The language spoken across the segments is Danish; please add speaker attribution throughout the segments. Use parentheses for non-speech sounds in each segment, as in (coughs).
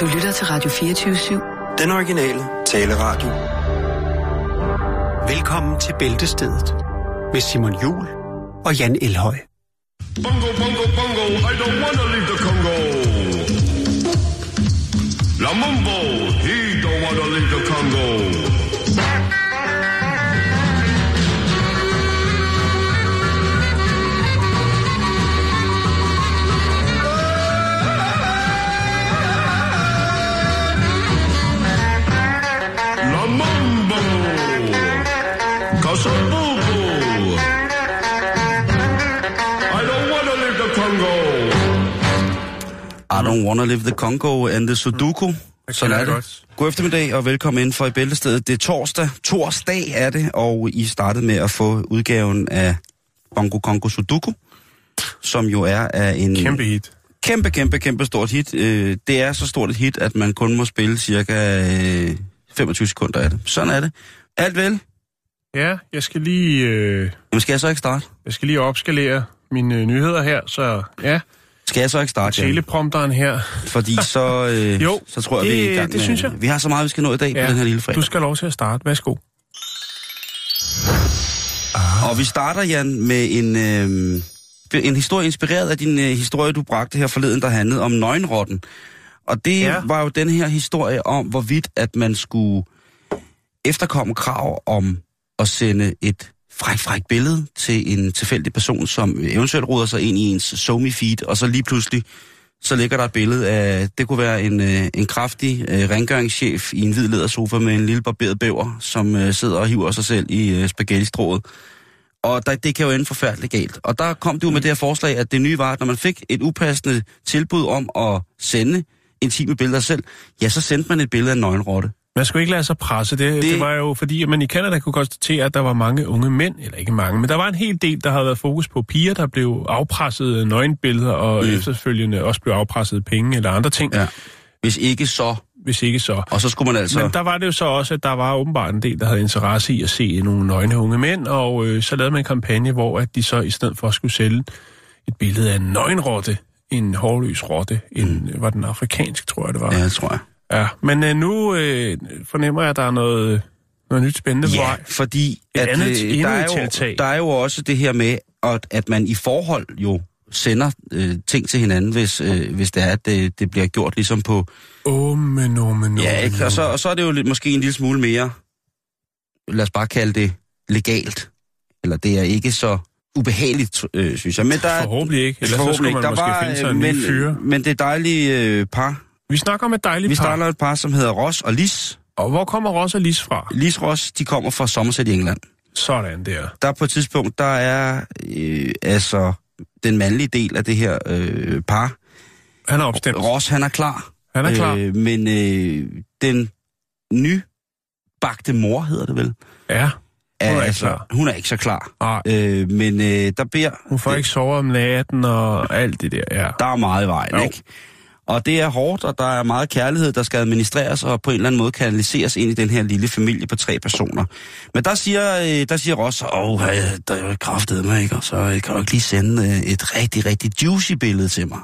Speaker 1: Du lytter til Radio 24-7.
Speaker 2: Den originale taleradio.
Speaker 3: Velkommen til Bæltestedet med Simon Jul og Jan Elhøj.
Speaker 4: Bongo, bongo, bongo, I don't wanna leave the Congo. La Mumbo, he don't wanna leave the I don't wanna
Speaker 5: live the Congo and the Sudoku. Sådan er det.
Speaker 6: godt.
Speaker 5: God eftermiddag og velkommen ind for i Bæltestedet. Det er torsdag. Torsdag er det, og I startede med at få udgaven af Bongo Congo Sudoku, som jo er af en
Speaker 6: Kæmpe hit.
Speaker 5: kæmpe, kæmpe, kæmpe stort hit. Øh, Det er så stort et hit, at man kun må spille cirka øh, 25 sekunder af det. Sådan er det. Alt vel?
Speaker 6: Ja, jeg skal lige, øh,
Speaker 5: Jamen skal jeg så ikke starte?
Speaker 6: jeg skal lige opskalere mine øh, nyheder her, så ja,
Speaker 5: Skal jeg så ikke starte?
Speaker 6: Teleprompteren her.
Speaker 5: Fordi så, øh, (laughs)
Speaker 6: Jo,
Speaker 5: så tror jeg, vi er i
Speaker 6: det-
Speaker 5: gang
Speaker 6: det synes jeg.
Speaker 5: Vi har så meget, vi skal nå i dag
Speaker 6: Ja,
Speaker 5: på den her lille fredag.
Speaker 6: du skal lov til at starte. Værsgo.
Speaker 5: Og vi starter, Jan, med en, øh, en historie inspireret af din øh, historie, du bragte her forleden, der handlede om nøgenrotten. Og det. Ja. var jo den her historie om, hvorvidt at man skulle efterkomme krav om at sende et fræk, fræk billede til en tilfældig person, som eventuelt ruder sig ind i ens somi feed og så lige pludselig, så ligger der et billede af, det kunne være en, øh, en kraftig øh, rengøringschef i en hvid lædersofa med en lille barberet bæver, som øh, sidder og hiver sig selv i øh, spaghetti-strået. Og der, det kan jo ende forfærdeligt galt. Og der kom du med det her forslag, at det nye var, at når man fik et upassende tilbud om at sende intime billeder selv, ja, så sendte man et billede af en nøgenrotte.
Speaker 6: Man skulle ikke lade sig presse. Det,
Speaker 5: Det-
Speaker 6: det... var jo fordi, at man i Canada kunne konstatere, at der var mange unge mænd, eller ikke mange, men der var en hel del, der havde været fokus på piger, der blev afpresset nøgenbilleder, og
Speaker 5: Mm.
Speaker 6: mm. efterfølgende også blev afpresset penge eller andre ting,
Speaker 5: Ja. Hvis ikke så,
Speaker 6: hvis ikke så.
Speaker 5: og så skulle man altså...
Speaker 6: Men der var det jo så også, at der var åbenbart en del, der havde interesse i at se nogle nøgne unge mænd, og øh, så lavede man en kampagne, hvor at de så i stedet for skulle sælge et billede af en nøgenrotte, en hårløs rotte, en, var den afrikansk, tror jeg det var.
Speaker 5: Ja, tror jeg.
Speaker 6: Ja, men øh, nu øh, fornemmer jeg, at der er noget, noget nyt spændende
Speaker 5: Ja,
Speaker 6: vej.
Speaker 5: fordi
Speaker 6: Et
Speaker 5: at,
Speaker 6: andet-
Speaker 5: øh, der, er jo, der er jo også det her med, at, at man i forhold jo sender øh, ting til hinanden, hvis, øh, hvis det er, at det, det bliver gjort ligesom på...
Speaker 6: Åh, men oh, men
Speaker 5: Ja, ikke? Og så, og så er det jo lidt, måske en lille smule mere, lad os bare kalde det legalt. Eller det er ikke så ubehageligt, øh, synes jeg. Men der er,
Speaker 6: Forhåbentlig ikke, ellers så
Speaker 5: forhåbentlig
Speaker 6: skulle man
Speaker 5: ikke.
Speaker 6: måske
Speaker 5: var,
Speaker 6: finde sig
Speaker 5: øh,
Speaker 6: en
Speaker 5: men,
Speaker 6: ny fyre.
Speaker 5: Men det er dejlige øh, par.
Speaker 6: Vi snakker om et dejligt
Speaker 5: Vi
Speaker 6: par.
Speaker 5: starter et par, som hedder Ross og Lis.
Speaker 6: Og hvor kommer Ross og Lis fra?
Speaker 5: Lis Ross, de kommer fra Somerset i England.
Speaker 6: Sådan der.
Speaker 5: der på et tidspunkt, der er øh, altså den mandlige del af det her øh, par.
Speaker 6: Han er opstemt.
Speaker 5: Ross, han er klar.
Speaker 6: Han er klar.
Speaker 5: Øh, men øh, den nybagte mor, hedder det vel?
Speaker 6: Ja,
Speaker 5: Er,
Speaker 6: ikke
Speaker 5: altså,
Speaker 6: klar.
Speaker 5: Hun er ikke så klar.
Speaker 6: Nej.
Speaker 5: Øh, men øh, der beder...
Speaker 6: hun får ikke sove om natten og alt det der. Ja.
Speaker 5: Der er meget i vejen,
Speaker 6: Jo.
Speaker 5: ikke? Og det er hårdt, og der er meget kærlighed, der skal administreres og på en eller anden måde kanaliseres ind i den her lille familie på tre personer. Men der siger, øh, der siger Ross, åh, øh, der er jo kraftet mig, ikke? Og så øh, kan du ikke lige sende øh, et rigtig, rigtig juicy billede til mig.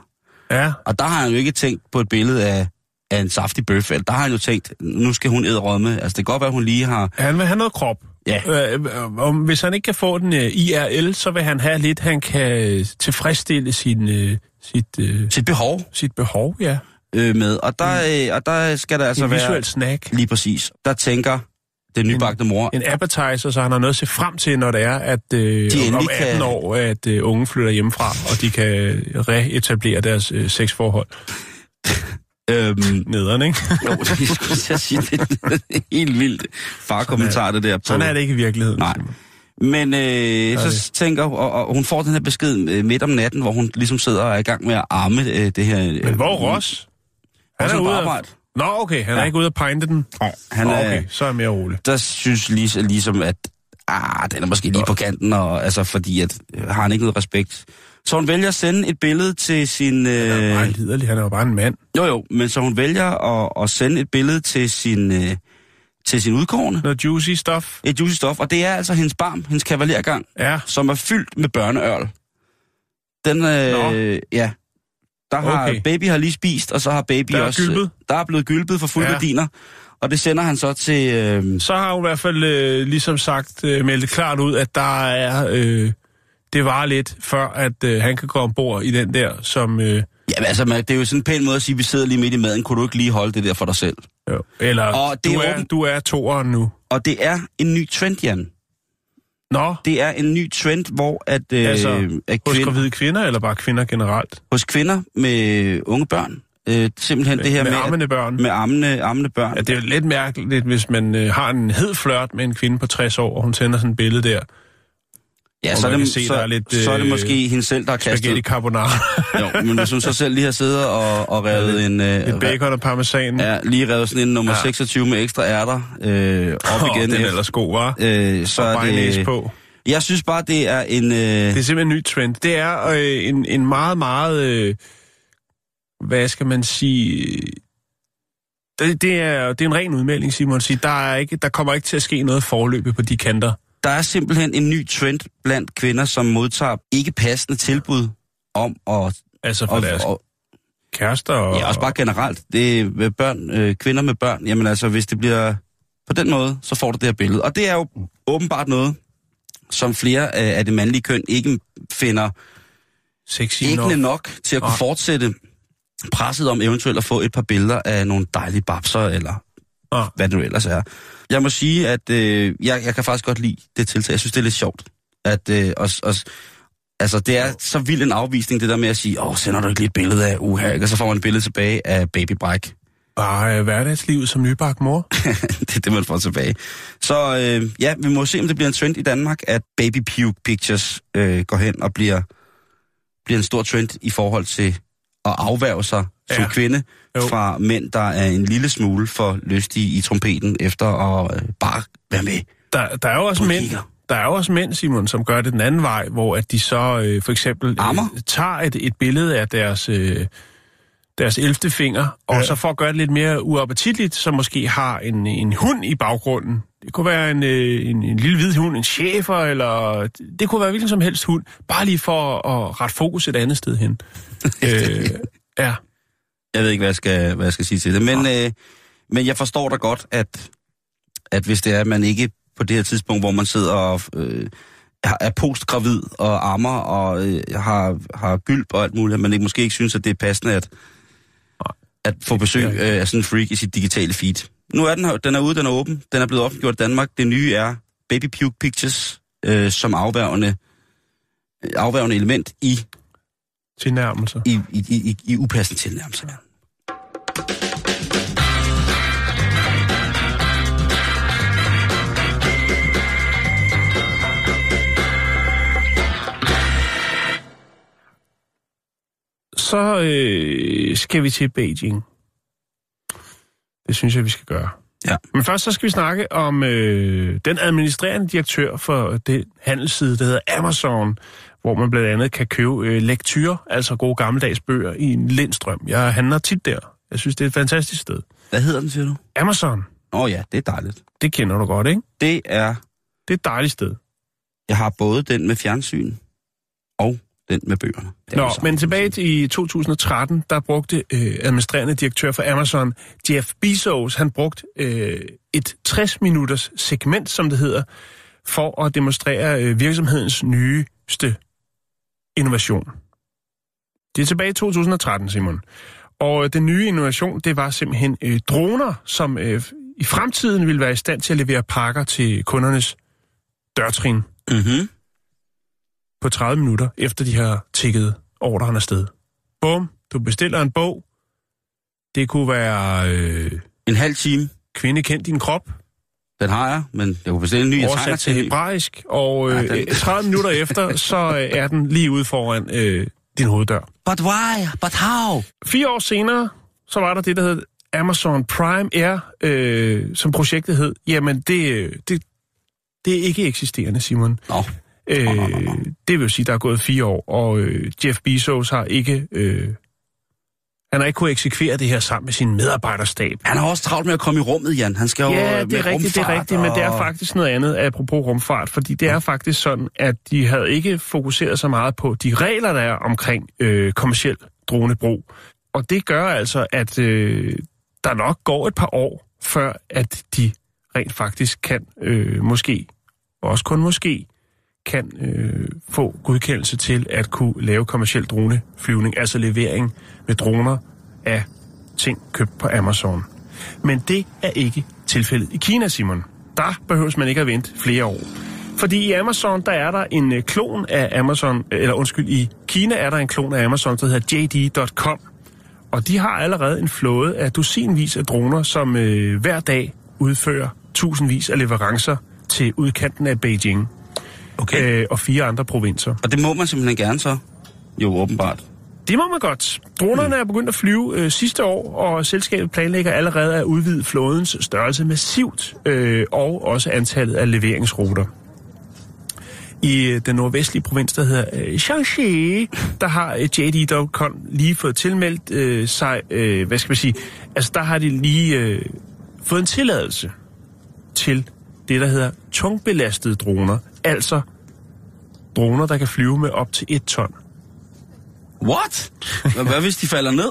Speaker 6: ja.
Speaker 5: Og der har han jo ikke tænkt på et billede af, af en saftig bøf. Der har han jo tænkt, nu skal hun æde rømme. Altså det kan godt være, hun lige har...
Speaker 6: Han vil have noget krop.
Speaker 5: Ja.
Speaker 6: Øh, og hvis han ikke kan få den øh, IRL, så vil han have lidt, han kan øh, tilfredsstille sin, øh, sit, øh,
Speaker 5: sit behov
Speaker 6: sit behov, ja.
Speaker 5: øh, med. Og der, øh, og der skal der altså
Speaker 6: en
Speaker 5: være...
Speaker 6: visuel snack.
Speaker 5: Lige præcis. Der tænker den nybagte mor,
Speaker 6: En appetizer, så han har noget at se frem til, når det er, at øh,
Speaker 5: De
Speaker 6: om,
Speaker 5: endelig
Speaker 6: om 18
Speaker 5: kan-
Speaker 6: år, at øh, unge flytter hjemmefra, og de kan reetablere deres øh, sexforhold.
Speaker 5: øhm,
Speaker 6: Nederen, ikke?
Speaker 5: Jo, det skulle jeg sige. Det er helt vildt far-kommentar, det der. På.
Speaker 6: Sådan er det ikke i virkeligheden.
Speaker 5: Nej. Men øh, så tænker og, og hun får den her besked øh, midt om natten, hvor hun ligesom sidder og er i gang med at arme øh, det her... Øh,
Speaker 6: Men hvor er Ross?
Speaker 5: Han er
Speaker 6: ude
Speaker 5: på arbejde.
Speaker 6: Nå, okay, han er
Speaker 5: Ja.
Speaker 6: ikke ude at pinte den.
Speaker 5: Nej, han er,
Speaker 6: okay, så er jeg mere rolig.
Speaker 5: der synes Lise ligesom, at ah, den er måske lige på kanten, og, altså, fordi at, øh, har han ikke noget respekt. Så hun vælger at sende et billede til sin...
Speaker 6: Han er
Speaker 5: Øh,
Speaker 6: meget liderlig, han er jo bare en mand.
Speaker 5: jo jo, men så hun vælger at, at sende et billede til sin, øh, til sin udkårende.
Speaker 6: Noget juicy stuff.
Speaker 5: Et juicy stof, og det er altså hendes barm, hendes kavalergang,
Speaker 6: Ja,
Speaker 5: som er fyldt med børneørl. Den, øh, ja, Der har
Speaker 6: Okay.
Speaker 5: baby har lige spist, og så har baby
Speaker 6: Der er
Speaker 5: også...
Speaker 6: gylpet.
Speaker 5: Der er blevet gylpet for fulde
Speaker 6: Ja.
Speaker 5: gardiner. Og det sender han så til... Øh,
Speaker 6: Så har hun i hvert fald øh, ligesom sagt, øh, meldt klart ud, at der er... Øh, det var lidt, før at øh, han kan gå ombord i den der, som... Øh,
Speaker 5: jamen altså, man, det er jo sådan en pæn måde at sige, at vi sidder lige midt i maden. Kunne du ikke lige holde det der for dig selv?
Speaker 6: Jo, eller,
Speaker 5: Og det
Speaker 6: du,
Speaker 5: er
Speaker 6: er,
Speaker 5: åben-
Speaker 6: du er toeren nu.
Speaker 5: Og det er en ny trend, Jan.
Speaker 6: Nå,
Speaker 5: Det er en ny trend, hvor at, øh,
Speaker 6: Altså,
Speaker 5: at
Speaker 6: hos
Speaker 5: kvinder,
Speaker 6: gravide kvinder, eller bare kvinder generelt?
Speaker 5: hos kvinder med unge børn, øh, simpelthen det her
Speaker 6: med
Speaker 5: med,
Speaker 6: armende børn?
Speaker 5: med armene, armene børn.
Speaker 6: Ja, det er jo lidt mærkeligt, hvis man øh, har en hed flørt med en kvinde på 60 år, og hun sender sådan et billede der.
Speaker 5: Ja, så er, det,
Speaker 6: se,
Speaker 5: så,
Speaker 6: er lidt,
Speaker 5: så er det
Speaker 6: øh,
Speaker 5: måske hende selv, der har
Speaker 6: Spaghetti
Speaker 5: kastet.
Speaker 6: carbonara, (laughs)
Speaker 5: Jo, men hvis hun så selv lige har siddet og, og revet en... Øh,
Speaker 6: lidt bacon og parmesan.
Speaker 5: Ja, lige revet sådan en nummer
Speaker 6: Ja.
Speaker 5: ja. 26 med ekstra ærter øh, op
Speaker 6: Åh,
Speaker 5: igen.
Speaker 6: den er ellers god, var.
Speaker 5: øh, så
Speaker 6: og
Speaker 5: er det,
Speaker 6: på.
Speaker 5: Jeg synes bare, det er en... Øh,
Speaker 6: Det er simpelthen en ny trend. Det er øh, en, en meget, meget... Øh, hvad skal man sige... Det, det, er, det er en ren udmelding, Simon. Sige. Der, er ikke, der kommer ikke til at ske noget forløb på de kanter.
Speaker 5: Der er simpelthen en ny trend blandt kvinder, som modtager ikke passende tilbud om at...
Speaker 6: Altså for
Speaker 5: Og,
Speaker 6: deres
Speaker 5: og,
Speaker 6: kærester og...
Speaker 5: ja, også bare generelt. Det er med børn, øh, kvinder med børn. Jamen altså, hvis det bliver på den måde, så får du det her billede. Og det er jo åbenbart noget, som flere øh, af det mandlige køn ikke finder
Speaker 6: sexy
Speaker 5: æggende
Speaker 6: nok.
Speaker 5: nok til at kunne fortsætte presset om eventuelt at få et par billeder af nogle dejlige babser, eller
Speaker 6: Ah.
Speaker 5: hvad det nu ellers er. Jeg må sige, at øh, jeg, jeg kan faktisk godt lide det tiltag. Jeg synes, det er lidt sjovt. At, øh, os, os, altså, det er så vild en afvisning, det der med at sige, åh, sender du ikke lige et billede af uha, og så får man et billede tilbage af Baby Bræk.
Speaker 6: Bare øh, hverdagslivet som nybagt mor. (laughs)
Speaker 5: det er det, man får tilbage. Så øh, ja, vi må se, om det bliver en trend i Danmark, at Baby Puke Pictures øh, går hen og bliver, bliver en stor trend i forhold til at afværge sig som
Speaker 6: Ja.
Speaker 5: kvinde
Speaker 6: Jo.
Speaker 5: fra mænd, der er en lille smule for lystige i trompeten, efter at øh, bare være med.
Speaker 6: Der, der er jo også
Speaker 5: På
Speaker 6: mænd, der er jo også mænd, Simon, som gør det den anden vej, hvor at de så øh, for eksempel
Speaker 5: Ammer?
Speaker 6: øh, tager et, et billede af deres, øh, deres 11. finger, og
Speaker 5: Ja.
Speaker 6: så for at gøre det lidt mere uappetitligt, så måske har en, en hund i baggrunden. Det kunne være en, øh, en, en lille hvid hund, en chefer, eller det kunne være hvilken som helst hund, bare lige for at, at rette fokus et andet sted hen. (laughs) øh, ja.
Speaker 5: Jeg ved ikke, hvad jeg skal, hvad jeg skal sige til det. Men, øh, men jeg forstår da godt, at, at hvis det er, at man ikke på det her tidspunkt, hvor man sidder og øh, er- postgravid og ammer og øh, har, har gylp og alt muligt, at man ikke, måske ikke synes, at det er passende at, at få besøg øh, af sådan en freak i sit digitale feed. Nu er den her, den er ude, den er åben, den er blevet offentliggjort i Danmark. Det nye er Baby Puke Pictures øh, som afværgende, afværgende element i,
Speaker 6: Tilnærmelser.
Speaker 5: i, i, i, i upassende tilnærmelser.
Speaker 6: Så øh, skal vi til Beijing. Det synes jeg, vi skal gøre.
Speaker 5: Ja.
Speaker 6: Men først så skal vi snakke om øh, den administrerende direktør for det handelsside, der hedder Amazon, hvor man blandt andet kan købe øh, lektyr, altså gode gammeldags bøger, i en lindstrøm. Jeg handler tit der. Jeg synes, det er et fantastisk sted.
Speaker 5: Hvad hedder den, siger du?
Speaker 6: Amazon,
Speaker 5: Åh oh, ja, det er dejligt.
Speaker 6: det kender du godt, ikke?
Speaker 5: Det er,
Speaker 6: Det er et dejligt sted.
Speaker 5: jeg har både den med fjernsyn og den med bøgerne. Er
Speaker 6: Nå, men tilbage til i 2013, der brugte øh, administrerende direktør for Amazon, Jeff Bezos, han brugte øh, et 60-minutters segment, som det hedder, for at demonstrere øh, virksomhedens nyeste innovation. Det er tilbage i 2013, Simon. Og øh, den nye innovation, det var simpelthen øh, droner, som øh, i fremtiden vil være i stand til at levere pakker til kundernes dørtrin
Speaker 5: Mhm.
Speaker 6: på 30 minutter, efter de har tækket ordren afsted. Bum, du bestiller en bog. Det kunne være øh,
Speaker 5: En halv time,
Speaker 6: Kvinde kend din krop,
Speaker 5: den har jeg, men jeg kunne bestille en ny,
Speaker 6: oversat til
Speaker 5: til.
Speaker 6: hebraisk, og øh,
Speaker 5: Ja, den-
Speaker 6: 30 minutter efter, så øh, er den lige ude foran øh, din hoveddør.
Speaker 5: But why? But how?
Speaker 6: Fire år senere, så var der det, der hed Amazon Prime Air, øh, som projektet hed. Jamen, det, øh, det, det er ikke eksisterende, Simon.
Speaker 5: Nå,
Speaker 6: Øh, det vil sige, der er gået fire år, og øh, Jeff Bezos har ikke... Øh, han har ikke kunnet eksekvere det her sammen med sin medarbejderstab.
Speaker 5: han har også travlt med at komme i rummet, Jan. Han skal jo
Speaker 6: Ja,
Speaker 5: øh,
Speaker 6: det er rigtigt, det er rigtigt, men det er
Speaker 5: og-
Speaker 6: faktisk noget andet apropos rumfart, fordi det er faktisk sådan, at de havde ikke fokuseret så meget på de regler, der er omkring øh, kommersiel dronebrug. Og det gør altså, at øh, der nok går et par år, før at de rent faktisk kan, øh, måske, og også kun måske, kan øh, få godkendelse til at kunne lave kommersiel droneflyvning, altså levering med droner af ting købt på Amazon. Men det er ikke tilfældet i Kina, Simon. Der behøves man ikke at vente flere år. Fordi i Amazon, der er der en øh, klon af Amazon, øh, eller undskyld, i Kina er der en klon af Amazon, der hedder JD.com. Og de har allerede en flåde af dusinvis af droner, som øh, hver dag udfører tusindvis af leverancer til udkanten af Beijing
Speaker 5: Okay.
Speaker 6: øh, og fire andre provinser.
Speaker 5: Og det må man simpelthen gerne så. Jo, åbenbart.
Speaker 6: Det må man godt. Dronerne er begyndt at flyve øh, sidste år, og selskabet planlægger allerede at udvide flådens størrelse massivt, øh, og også antallet af leveringsruter. I øh, den nordvestlige provins, der hedder øh, Shaanxi, der har øh, JD.com lige fået tilmeldt øh, sig, øh, hvad skal man sige, altså der har de lige øh, fået en tilladelse til det, der hedder tungbelastede droner, altså droner, der kan flyve med op til et ton.
Speaker 5: What? Hvad, hvis de falder ned?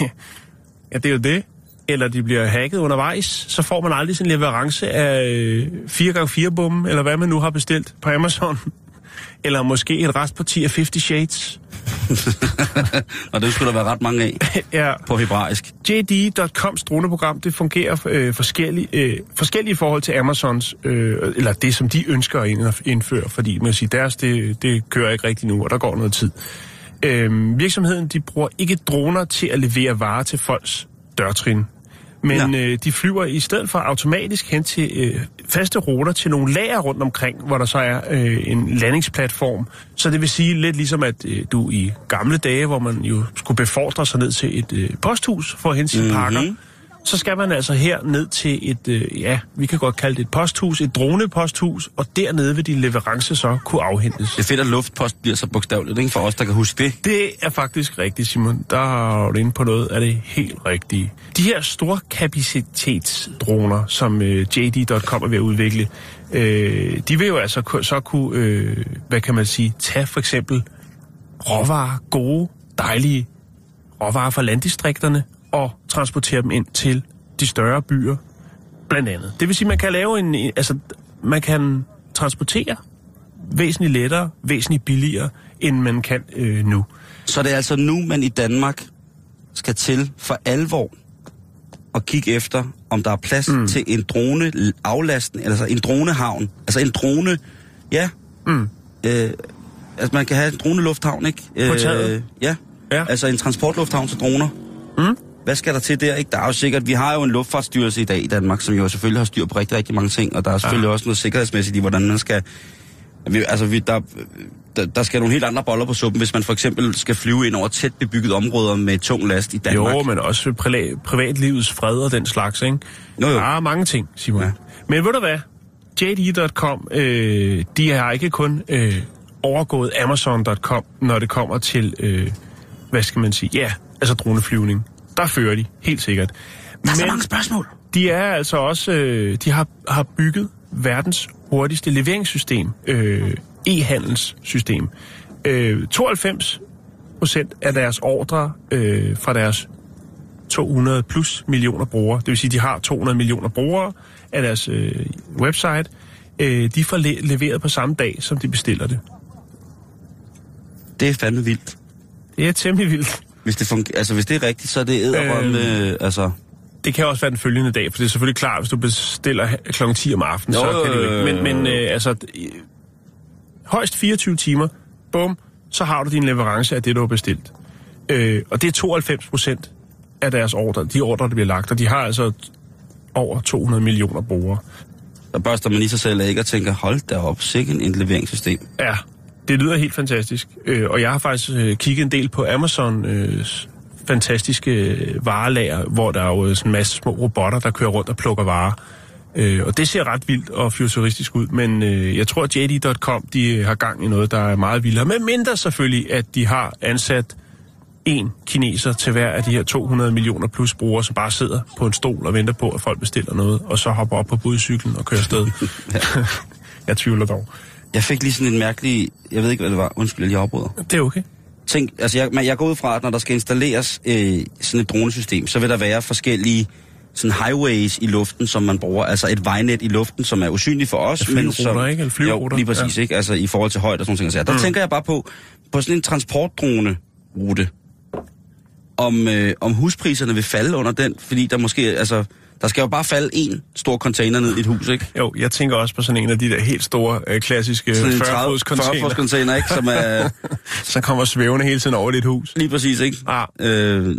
Speaker 5: (laughs)
Speaker 6: Ja, det er jo det. Eller de bliver hacket undervejs, så får man aldrig sin leverance af øh, 4x4-bomben, eller hvad man nu har bestilt på Amazon. (laughs) Eller måske et restparti af 50 Shades. (laughs)
Speaker 5: Og det skulle der være ret mange af (laughs)
Speaker 6: ja,
Speaker 5: på hebraisk.
Speaker 6: JD.coms droneprogram, det fungerer øh, forskellige, øh, forskellige i forhold til Amazons, øh, eller det, som de ønsker at ind- indføre, fordi man kan sige, deres, det, det kører ikke rigtigt nu, og der går noget tid. Øh, virksomheden, de bruger ikke droner til at levere varer til folks dørtrin. Men
Speaker 5: Ja.
Speaker 6: øh, de flyver i stedet for automatisk hen til øh, faste ruter til nogle lager rundt omkring, hvor der så er øh, en landingsplatform. Så det vil sige lidt ligesom, at øh, du i gamle dage, hvor man jo skulle befordre sig ned til et øh, posthus for at hente sine mm-hmm. pakker, så skal man altså her ned til et, øh, ja, vi kan godt kalde det et posthus, et droneposthus, og dernede vil din leverance så kunne afhentes.
Speaker 5: Det er fedt, at luftpost bliver så bogstaveligt, ikke? For os, der kan huske det.
Speaker 6: Det er faktisk rigtigt, Simon. Der er du inde på noget af det helt rigtige. De her store kapacitetsdroner, som øh, JD.com er ved at udvikle, øh, de vil jo altså så kunne, øh, hvad kan man sige, tage for eksempel råvarer, gode, dejlige råvarer fra landdistrikterne, og transportere dem ind til de større byer, blandt andet. Det vil sige, man kan lave en, altså, man kan transportere væsentligt lettere, væsentligt billigere, end man kan øh, nu.
Speaker 5: Så det er altså nu, man i Danmark skal til for alvor at kigge efter, om der er plads mm. til en drone aflasten, altså en dronehavn. Altså en drone, ja.
Speaker 6: Mm.
Speaker 5: Øh, altså man kan have en dronelufthavn, ikke?
Speaker 6: På taget?
Speaker 5: ja.
Speaker 6: Ja.
Speaker 5: Altså en transportlufthavn til droner.
Speaker 6: Mm.
Speaker 5: Hvad skal der til der? Ikke? Der er jo sikkert, vi har jo en luftfartsstyrelse i dag i Danmark, som jo selvfølgelig har styr på rigtig, rigtig mange ting, og der er selvfølgelig ja. også noget sikkerhedsmæssigt i, hvordan man skal... Vi, altså, vi, der, der, der skal nogle helt andre boller på suppen, hvis man for eksempel skal flyve ind over tæt bebygget områder med tung last i Danmark.
Speaker 6: Jo, men også privat, privatlivets fred og den slags, ikke?
Speaker 5: Jo, jo.
Speaker 6: Der er mange ting, Simon. Ja.
Speaker 5: Ja.
Speaker 6: Men ved du hvad? JD.com, øh, de har ikke kun øh, overgået Amazon.com, når det kommer til, øh, hvad skal man sige, ja, altså droneflyvning. Der fører de, helt sikkert.
Speaker 5: Der er så mange spørgsmål.
Speaker 6: de er altså også, øh, de har, har bygget verdens hurtigste leveringssystem, øh, e-handelssystem. Øh, 92 procent af deres ordre øh, fra deres 200 plus millioner brugere, det vil sige, de har 200 millioner brugere af deres øh, website, øh, de får le- leveret på samme dag, som de bestiller det.
Speaker 5: Det er fandme vildt.
Speaker 6: Det er temmelig vildt.
Speaker 5: Hvis det, fungerer, altså, hvis det er rigtigt, så er det æderrømme, øh... altså...
Speaker 6: Det kan også være den følgende dag, for det er selvfølgelig klart, hvis du bestiller kl. 10 om aftenen,
Speaker 5: Jo,
Speaker 6: så kan det jo ikke. Men, men øh, altså, højst 24 timer, bum, så har du din leverance af det, du har bestilt. Øh, og det er 92 procent af deres ordre, de ordre, der bliver lagt, og de har altså over 200 millioner brugere.
Speaker 5: Der børster man i sig selv af ikke og tænker, hold da op, sikkert en leveringssystem.
Speaker 6: Ja, det lyder helt fantastisk. Øh, og jeg har faktisk øh, kigget en del på Amazon øh, fantastiske øh, varelager, hvor der er jo sådan en masse små robotter, der kører rundt og plukker varer. Øh, og det ser ret vildt og futuristisk ud, men øh, jeg tror, at JD.com de øh, har gang i noget, der er meget vildere. Men mindre selvfølgelig, at de har ansat en kineser til hver af de her 200 millioner plus brugere, som bare sidder på en stol og venter på, at folk bestiller noget, og så hopper op på budcyklen og kører afsted. (laughs) (laughs) jeg tvivler dog.
Speaker 5: Jeg fik lige sådan en mærkelig... Jeg ved ikke, hvad det var. Undskyld, jeg lige afbryder.
Speaker 6: Det er okay.
Speaker 5: tænk, altså jeg, men jeg går ud fra, at når der skal installeres øh, sådan et dronesystem, så vil der være forskellige sådan highways i luften, som man bruger, altså et vejnet i luften, som er usynligt for os,
Speaker 6: Ja,
Speaker 5: men som...
Speaker 6: ikke? Eller flyruter.
Speaker 5: Jo, lige præcis, ja. ikke? Altså i forhold til højde og sådan nogle ting. Så der mm. tænker jeg bare på, på sådan en transportdrone-rute, om, øh, om huspriserne vil falde under den, fordi der måske, altså, der skal jo bare falde en stor container ned i et hus, ikke?
Speaker 6: Jo, jeg tænker også på sådan en af de der helt store, øh, klassiske
Speaker 5: Sådan en
Speaker 6: 40-fods
Speaker 5: 40 fods
Speaker 6: container,
Speaker 5: container, ikke? Som er (laughs)
Speaker 6: som kommer svævende hele tiden over dit hus.
Speaker 5: lige præcis, ikke?
Speaker 6: Ah.
Speaker 5: Øh,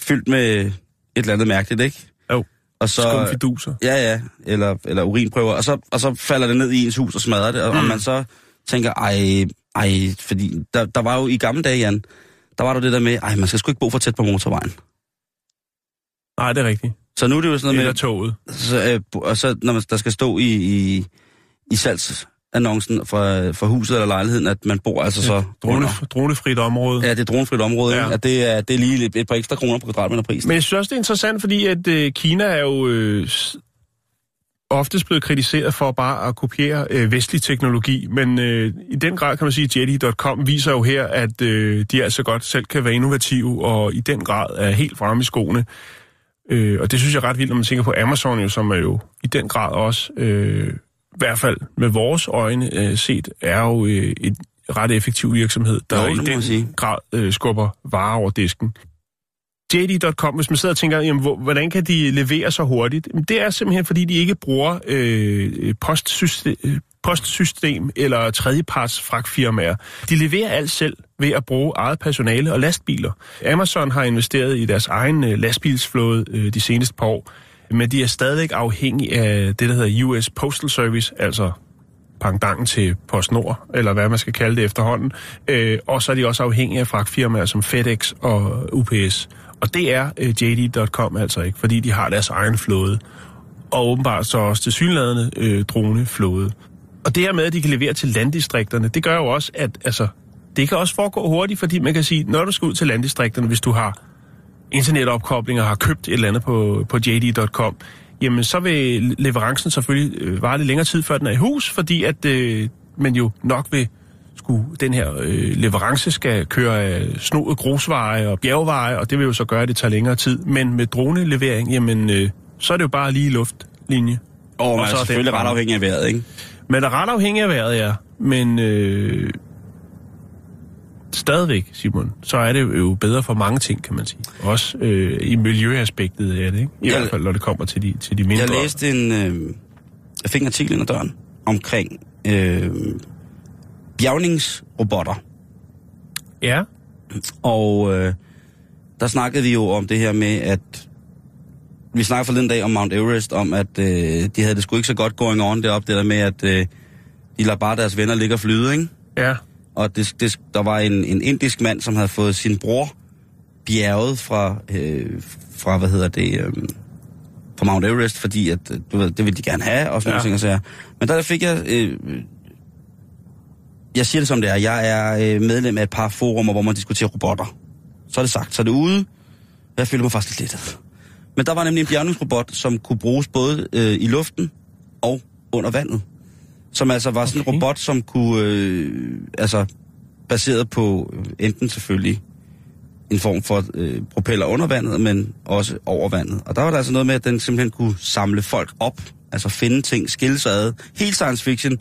Speaker 5: fyldt med et eller andet mærkeligt, ikke?
Speaker 6: Jo,
Speaker 5: Og så,
Speaker 6: skumfiduser.
Speaker 5: Ja, ja, eller, eller urinprøver, og så, og så falder det ned i ens hus og smadrer det, og, mm. og man så tænker, ej, ej, fordi der, der var jo i gamle dage, Jan, der var der det der med, ej, man skal sgu ikke bo for tæt på motorvejen.
Speaker 6: Nej, det er rigtigt.
Speaker 5: Så nu er det jo sådan
Speaker 6: Eller
Speaker 5: noget
Speaker 6: toget.
Speaker 5: med, så, øh, og så når man, der skal stå i, i, i salgsannoncen for, for huset eller lejligheden, at man bor altså så
Speaker 6: Drone,
Speaker 5: under.
Speaker 6: dronefrit område.
Speaker 5: Ja, det er dronefrit område,
Speaker 6: Ja.
Speaker 5: at det er, det er lige et, et par ekstra kroner på kvadratmeter pris.
Speaker 6: Men jeg synes også, det er interessant, fordi at øh, Kina er jo øh, oftest blevet kritiseret for bare at kopiere øh, vestlig teknologi, men øh, i den grad kan man sige, at Jetty.com viser jo her, at øh, de altså godt selv kan være innovative, og i den grad er helt fremme i skoene. Øh, og det synes jeg er ret vildt, når man tænker på Amazon, jo, som er jo i den grad også, øh, i hvert fald med vores øjne øh, set, er jo øh, et ret effektiv virksomhed, der
Speaker 5: Jo,
Speaker 6: i den
Speaker 5: sige.
Speaker 6: grad øh, skubber varer over disken. JD.com, hvis man sidder og tænker, jamen, hvor, hvordan kan de levere så hurtigt? Jamen, det er simpelthen, fordi de ikke bruger øh, postsystem, øh, postsystem eller tredjeparts fragtfirmaer. De leverer alt selv ved at bruge eget personale og lastbiler. Amazon har investeret i deres egen øh, lastbilsflåde øh, de seneste par år, men de er stadig afhængige af det, der hedder US Postal Service, altså pangdangen til PostNord, eller hvad man skal kalde det efterhånden. Øh, og så er de også afhængige af fragtfirmaer som FedEx og UPS. Og det er øh, JD.com altså ikke, fordi de har deres egen flåde. Og åbenbart så også til synlædende øh, droneflåde. Og det her med, at de kan levere til landdistrikterne, det gør jo også, at altså, det kan også foregå hurtigt, fordi man kan sige, når du skal ud til landdistrikterne, hvis du har internetopkobling og har købt et eller andet på, på JD.com, jamen så vil leverancen selvfølgelig øh, vare lidt længere tid, før den er i hus, fordi at øh, man jo nok vil skulle, den her øh, leverance skal køre af snoede grusveje og bjergveje, og det vil jo så gøre, at det tager længere tid. Men med dronelevering, jamen øh, så er det jo bare lige luftlinje.
Speaker 5: Og man
Speaker 6: så
Speaker 5: er selvfølgelig ret afhængig af vejret, ikke?
Speaker 6: Man er ret afhængig af vejret, ja. Men øh, stadigvæk, Simon, så er det jo bedre for mange ting, kan man sige. Også øh, i miljøaspektet er det, ikke? I
Speaker 5: Jeg-
Speaker 6: hvert fald, når det kommer til de, til de mindre.
Speaker 5: Jeg læste en... Øh, jeg fik en artikel ad døren omkring øh, bjergningsrobotter.
Speaker 6: Ja,
Speaker 5: Og øh, der snakkede vi jo om det her med, at... Vi snakkede forleden dag om Mount Everest, om at øh, de havde det sgu ikke så godt going on deroppe, det der med, at øh, de lader bare deres venner ligge og flyde, ikke?
Speaker 6: ja.
Speaker 5: Og det, det, der var en, en indisk mand, som havde fået sin bror bjerget fra, øh, fra hvad hedder det, øh, fra Mount Everest, fordi at, øh, du ved, det ville de gerne have, og sådan
Speaker 6: Ja.
Speaker 5: ja. nogle ting. Og sager. Men der fik jeg, øh, jeg siger det som det er, jeg er øh, medlem af et par forumer, hvor man diskuterer robotter. Så er det sagt, så er det ude. Jeg føler mig faktisk lidt lettet. Men der var nemlig en bjergningsrobot, som kunne bruges både øh, i luften og under vandet. Som altså var sådan en robot, som kunne, øh, altså baseret på øh, enten selvfølgelig en form for øh, propeller under vandet, men også over vandet. Og der var der altså noget med, at den simpelthen kunne samle folk op, altså finde ting, skille sig ad. Helt science fiction,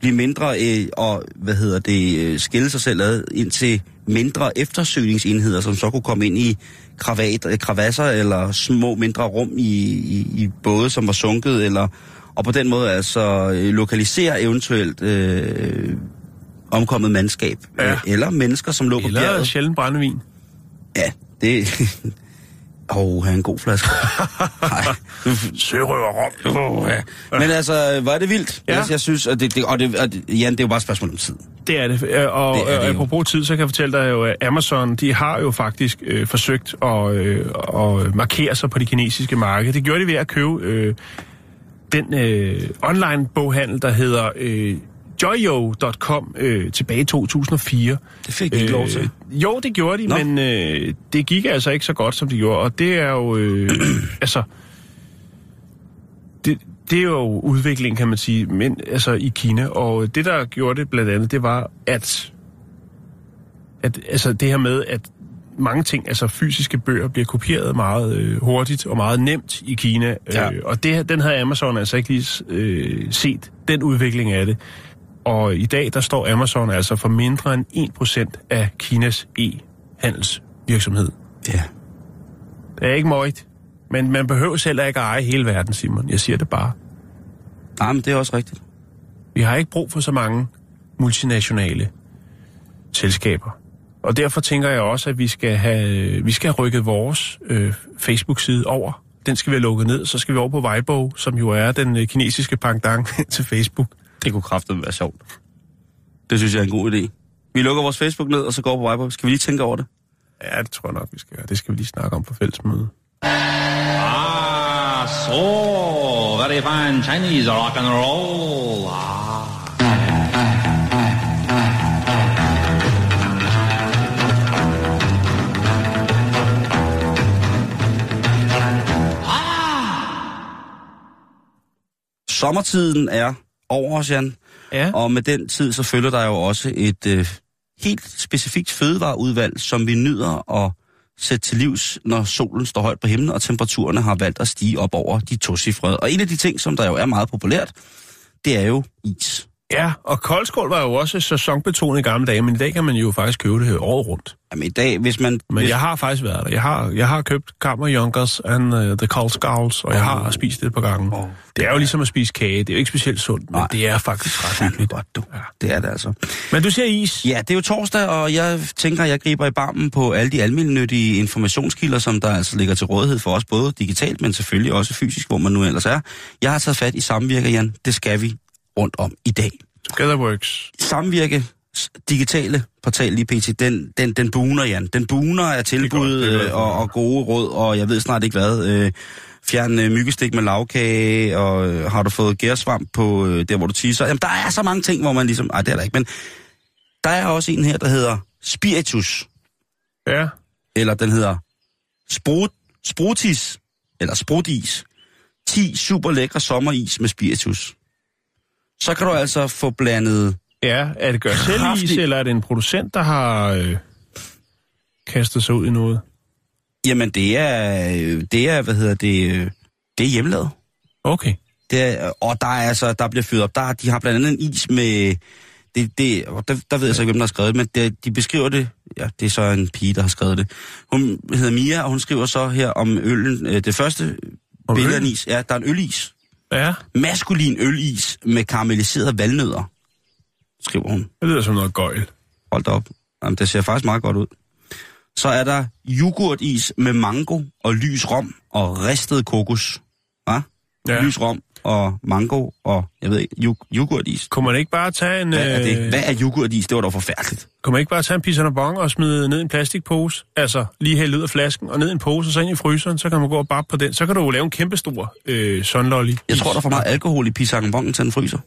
Speaker 5: blive mindre øh, og, hvad hedder det, øh, skille sig selv ad ind til mindre eftersøgningsenheder, som så kunne komme ind i kravat, øh, kravasser eller små mindre rum i, i, i både, som var sunket, eller og på den måde altså øh, lokalisere eventuelt øh, omkommet mandskab,
Speaker 6: Ja.
Speaker 5: eller mennesker, som lå på
Speaker 6: Eller
Speaker 5: bjerget.
Speaker 6: sjældent brændevin.
Speaker 5: Ja, det... (laughs) Åh, oh, en god flaske. (laughs)
Speaker 6: Sørøver rom.
Speaker 5: Oh, ja. Men altså, var det vildt?
Speaker 6: Ja.
Speaker 5: Jeg, jeg synes, og det, det, og det, og det, Jan, det er jo bare et spørgsmål om tid.
Speaker 6: Det er det. Øh, Og
Speaker 5: Det er det
Speaker 6: det
Speaker 5: jo.
Speaker 6: apropos tid, så kan jeg fortælle dig jo, at Amazon, de har jo faktisk øh, forsøgt at, øh, at markere sig på det kinesiske marked. Det gjorde de ved at købe øh, den øh, online boghandel, der hedder øh, joyo.com øh, tilbage i 2004.
Speaker 5: Det fik de ikke lov til.
Speaker 6: Jo, det gjorde de,
Speaker 5: Nå.
Speaker 6: men øh, det gik altså ikke så godt, som de gjorde. Og det er jo... Øh, (clears throat) altså... Det, det er jo udvikling, kan man sige, men altså i Kina. Og det, der gjorde det blandt andet, det var, at at altså, det her med, at mange ting, altså fysiske bøger, bliver kopieret meget øh, hurtigt og meget nemt i Kina.
Speaker 5: Ja.
Speaker 6: Øh, og det, den havde Amazon altså ikke lige øh, set, den udvikling af det. Og i dag, der står Amazon altså for mindre end 1% af Kinas e-handelsvirksomhed.
Speaker 5: Ja.
Speaker 6: Det er ikke møjt, men man behøver selv ikke at eje hele verden, Simon. Jeg siger det bare.
Speaker 5: Nej, men det er også rigtigt.
Speaker 6: Vi har ikke brug for så mange multinationale selskaber. Og derfor tænker jeg også, at vi skal have, vi skal have rykket vores øh, Facebook-side over. Den skal vi have lukket ned, så skal vi over på Weibo, som jo er den øh, kinesiske pangdang (laughs) til Facebook.
Speaker 5: Det kunne kraftigt være sjovt. Det synes jeg er en god idé. Vi lukker vores Facebook ned, og så går på Viber. Skal vi lige tænke over det?
Speaker 6: Ja, det tror jeg nok, vi skal gøre. Det skal vi lige snakke om på fællesmøde.
Speaker 7: Ah, so very fine Chinese rock and roll. Ah.
Speaker 5: Sommertiden er over os, Jan.
Speaker 6: Ja.
Speaker 5: Og med den tid, så følger der jo også et øh, helt specifikt fødevareudvalg, som vi nyder at sætte til livs, når solen står højt på himlen, og temperaturerne har valgt at stige op over de tocifrede. Og en af de ting, som der jo er meget populært, det er jo is.
Speaker 6: Ja, og koldskål var jo også sæsonbetonet i gamle dage, men i dag kan man jo faktisk købe det året rundt.
Speaker 5: Jamen i dag, hvis man...
Speaker 6: Men
Speaker 5: hvis,
Speaker 6: jeg har faktisk været der. Jeg har, jeg har købt Kammer Junkers and uh, The Cold Skulls, og jeg har spist det et par gange.
Speaker 5: Åh.
Speaker 6: Det er jo ligesom at spise kage. Det er jo ikke specielt sundt, men
Speaker 5: Nej.
Speaker 6: det er faktisk ret hyggeligt.
Speaker 5: godt, du. Det er det altså.
Speaker 6: Men du siger is.
Speaker 5: Ja, det er jo torsdag, og jeg tænker, at jeg griber i barmen på alle de almindelige informationskilder, som der altså ligger til rådighed for os, både digitalt, men selvfølgelig også fysisk, hvor man nu ellers er. Jeg har taget fat i Samvirke, Jan. Det skal vi rundt om i dag.
Speaker 6: Togetherworks.
Speaker 5: Samvirke digitale portal lige pt, den, den, den buner, Jan. Den buner af tilbud
Speaker 6: Det godt, det
Speaker 5: øh,
Speaker 6: godt.
Speaker 5: og, og gode råd, og jeg ved snart ikke hvad. Øh, fjern øh, myggestik med lavkage, og øh, har du fået gærsvamp på øh, der, hvor du tisser. Jamen, der er så mange ting, hvor man ligesom... Ej, det er der ikke, men der er også en her, der hedder Spiritus,
Speaker 6: Ja.
Speaker 5: eller den hedder Sprut, Sprutis, eller Sprutis. 10 super lækre sommeris med spiritus. Så kan du altså få blandet
Speaker 6: Ja, er det gør selv is, eller er det en producent, der har øh, kastet sig ud i noget?
Speaker 5: Jamen, det er, øh, det er, hvad hedder det, øh, det er hjemmelavet.
Speaker 6: Okay.
Speaker 5: Det er, og der er altså, der bliver fyret op. Der, de har blandt andet en is med, det, det, og der, der ved jeg så ikke, hvem der har skrevet det, men det, de beskriver det, ja, det er så en pige, der har skrevet det. Hun hedder Mia, og hun skriver så her om øllen, øh, det første
Speaker 6: Om
Speaker 5: billede af is, ja, der er en ølis.
Speaker 6: Ja,
Speaker 5: Maskulin ølis med karamelliserede valnødder, skriver hun.
Speaker 6: det lyder som noget gøjl.
Speaker 5: Hold da op. Jamen, det ser faktisk meget godt ud. Så er der yoghurtis med mango og lys rom og ristet kokos. Hva?
Speaker 6: Ja.
Speaker 5: Lys rom og mango og, jeg ved ikke, yoghurt- yoghurtis.
Speaker 6: Kunne man ikke bare tage en...
Speaker 5: Hvad er det?
Speaker 6: øh,
Speaker 5: Hvad er yoghurtis? Det var dog forfærdeligt.
Speaker 6: Kunne man ikke bare tage en pizza bon og smide ned i en plastikpose? Altså, lige hælde ud af flasken og ned i en pose og så ind i fryseren, så kan man gå og bappe på den. Så kan du jo lave en kæmpestor øh, sunlolly.
Speaker 5: Jeg tror, der er for meget alkohol i pisangambongen til en fryser.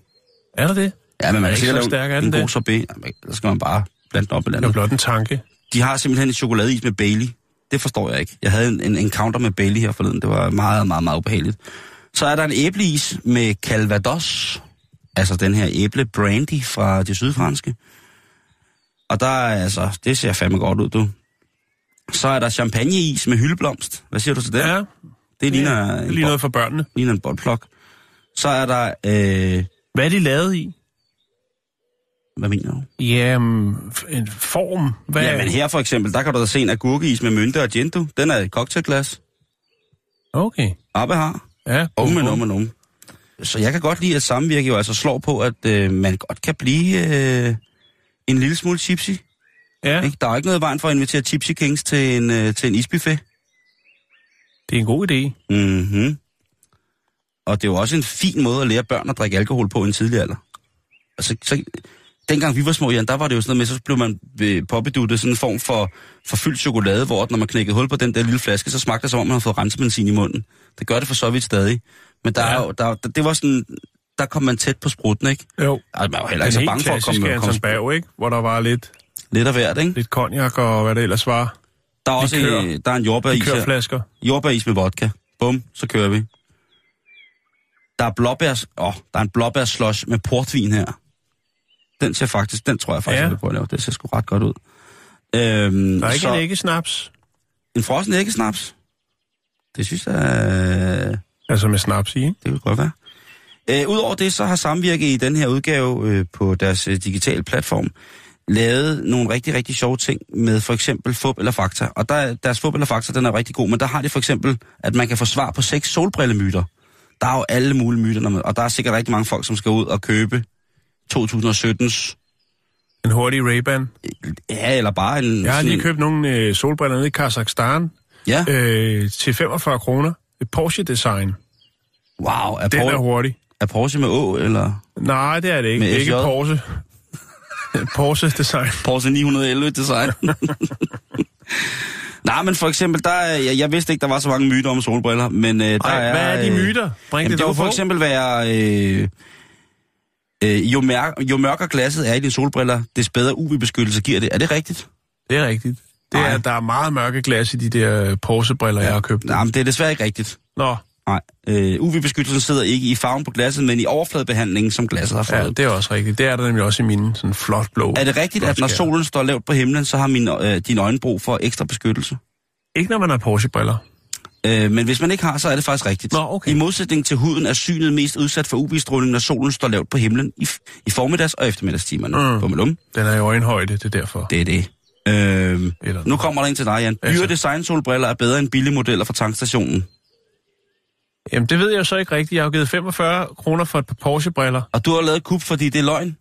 Speaker 6: Er der det?
Speaker 5: Ja, men man kan
Speaker 6: ikke
Speaker 5: sikkert
Speaker 6: så
Speaker 5: lave
Speaker 6: stærk,
Speaker 5: en, en god sorbet. Så skal man bare blande op i
Speaker 6: Det er
Speaker 5: landet.
Speaker 6: blot en tanke.
Speaker 5: De har simpelthen en chokoladeis med Bailey. Det forstår jeg ikke. Jeg havde en, en encounter med Bailey her forleden. Det var meget, meget, meget ubehageligt. Så er der en æbleis med Calvados. Altså den her æble brandy fra det sydfranske. Og der er altså, det ser fandme godt ud, du. Så er der champagneis med hyldeblomst. Hvad siger du til det?
Speaker 6: Ja,
Speaker 5: det ligner,
Speaker 6: ja, det er lige noget for børnene.
Speaker 5: ligner en boldplok. Så er der, øh,
Speaker 6: Hvad er de lavet i?
Speaker 5: hvad mener du?
Speaker 6: Jamen, en form. Hvad
Speaker 5: Ja, men her for eksempel, der kan du da se en agurkeis med mynte og du. Den er et cocktailglas.
Speaker 6: Okay.
Speaker 5: Abbe har.
Speaker 6: Ja,
Speaker 5: Um, men um, men um. Så jeg kan godt lide, at samvirke jo altså slår på, at øh, man godt kan blive øh, en lille smule tipsy.
Speaker 6: Ja,
Speaker 5: Ikke? Der er ikke noget vejen for at invitere Tipsy Kings til en, øh, til en isbuffet.
Speaker 6: det er en god idé.
Speaker 5: Mm-hmm. Og det er jo også en fin måde at lære børn at drikke alkohol på i en tidlig alder. Altså, så, dengang vi var små, Jan, der var det jo sådan noget med, så blev man øh, påbeduttet sådan en form for, for fyldt chokolade, hvor når man knækkede hul på den der lille flaske, så smagte det som om, man havde fået rensebenzin i munden. Det gør det for så vidt stadig. Men der
Speaker 6: Ja.
Speaker 5: er jo, der, det var sådan, der kom man tæt på sprutten, ikke?
Speaker 6: Jo.
Speaker 5: Altså, man var heller
Speaker 6: Den
Speaker 5: ikke så
Speaker 6: helt
Speaker 5: bange for at komme, komme
Speaker 6: Anton Berg, ikke? Hvor der var lidt,
Speaker 5: lidt af hvert, ikke?
Speaker 6: lidt cognac og hvad det ellers var.
Speaker 5: Der er også
Speaker 6: Likør.
Speaker 5: øh, der er en jordbæris her.
Speaker 6: Kørflasker.
Speaker 5: Jordbæris med vodka. Bum, så kører vi. Der er blåbærs, åh, der er en blåbærslush med portvin her. Den ser faktisk, den tror jeg faktisk,
Speaker 6: Ja.
Speaker 5: jeg vil prøve at lave. Det ser sgu ret godt ud. Øhm,
Speaker 6: Der er ikke
Speaker 5: så,
Speaker 6: en æggesnaps.
Speaker 5: en frossen æggesnaps. Det synes jeg, øh,
Speaker 6: Altså med snaps i, ikke?
Speaker 5: det kunne godt være. Øh, Udover det, så har Samvirke i den her udgave øh, på deres øh, digitale platform lavet nogle rigtig, rigtig sjove ting med for eksempel fup eller fakta. Og der, deres fup eller fakta, den er rigtig god, men der har de for eksempel, at man kan få svar på seks solbrillemyter. Der er jo alle mulige myter, og der er sikkert rigtig mange folk, som skal ud og købe 2017's,
Speaker 6: En hurtig Ray-Ban.
Speaker 5: ja, eller bare en...
Speaker 6: Jeg har lige købt nogle øh, solbriller nede i Kazakhstan
Speaker 5: Ja,
Speaker 6: øh, til 45 kroner. Et Porsche-design.
Speaker 5: wow, er,
Speaker 6: Den er
Speaker 5: Por-
Speaker 6: hurtig.
Speaker 5: er Porsche med Å, eller
Speaker 6: Nej, det er det ikke.
Speaker 5: Med
Speaker 6: Det er ikke? Porsche. (laughs) Porsche-design.
Speaker 5: Porsche 911 design. (laughs) Nej, men for eksempel, der er, jeg, jeg vidste ikke, der var så mange myter om solbriller, men øh, der
Speaker 6: Ej,
Speaker 5: er...
Speaker 6: hvad er de
Speaker 5: øh,
Speaker 6: myter? Bring
Speaker 5: Jamen,
Speaker 6: det
Speaker 5: det kunne for eksempel være, øh, øh, jo, mær, jo mørkere glasset er i dine solbriller, des bedre UV-beskyttelse giver det. Er det rigtigt?
Speaker 6: Det er rigtigt. Det
Speaker 5: Nej.
Speaker 6: er, der er meget mørke glas i de der Porsche-briller, jeg har købt.
Speaker 5: Nej, men det er desværre ikke rigtigt.
Speaker 6: Nå,
Speaker 5: Nej, øh, UV-beskyttelsen sidder ikke i farven på glasset, men i overfladebehandlingen, som glasset har fået.
Speaker 6: ja, det er også rigtigt. Det er der nemlig også i mine sådan flot blå.
Speaker 5: Er det rigtigt, at når solen står lavt på himlen, så har mine, øh, dine øjne brug for ekstra beskyttelse?
Speaker 6: Ikke når man har Porsche-briller.
Speaker 5: Øh, men hvis man ikke har, så er det faktisk rigtigt.
Speaker 6: Nå, okay.
Speaker 5: I modsætning til huden er synet mest udsat for UV-stråling, når solen står lavt på himlen i, i formiddags- og eftermiddagstimerne.
Speaker 6: Mm.
Speaker 5: Bummelum.
Speaker 6: Den er i øjenhøjde, det er derfor.
Speaker 5: Det er det. Øh,
Speaker 6: Eller
Speaker 5: nu kommer der en til dig, Jan.
Speaker 6: Altså.
Speaker 5: Dyre design solbriller er bedre end billige modeller fra tankstationen.
Speaker 6: Jamen, det ved jeg så ikke rigtigt. Jeg har jo givet 45 kroner for et par Porsche-briller.
Speaker 5: Og du har lavet kub, fordi det er løgn.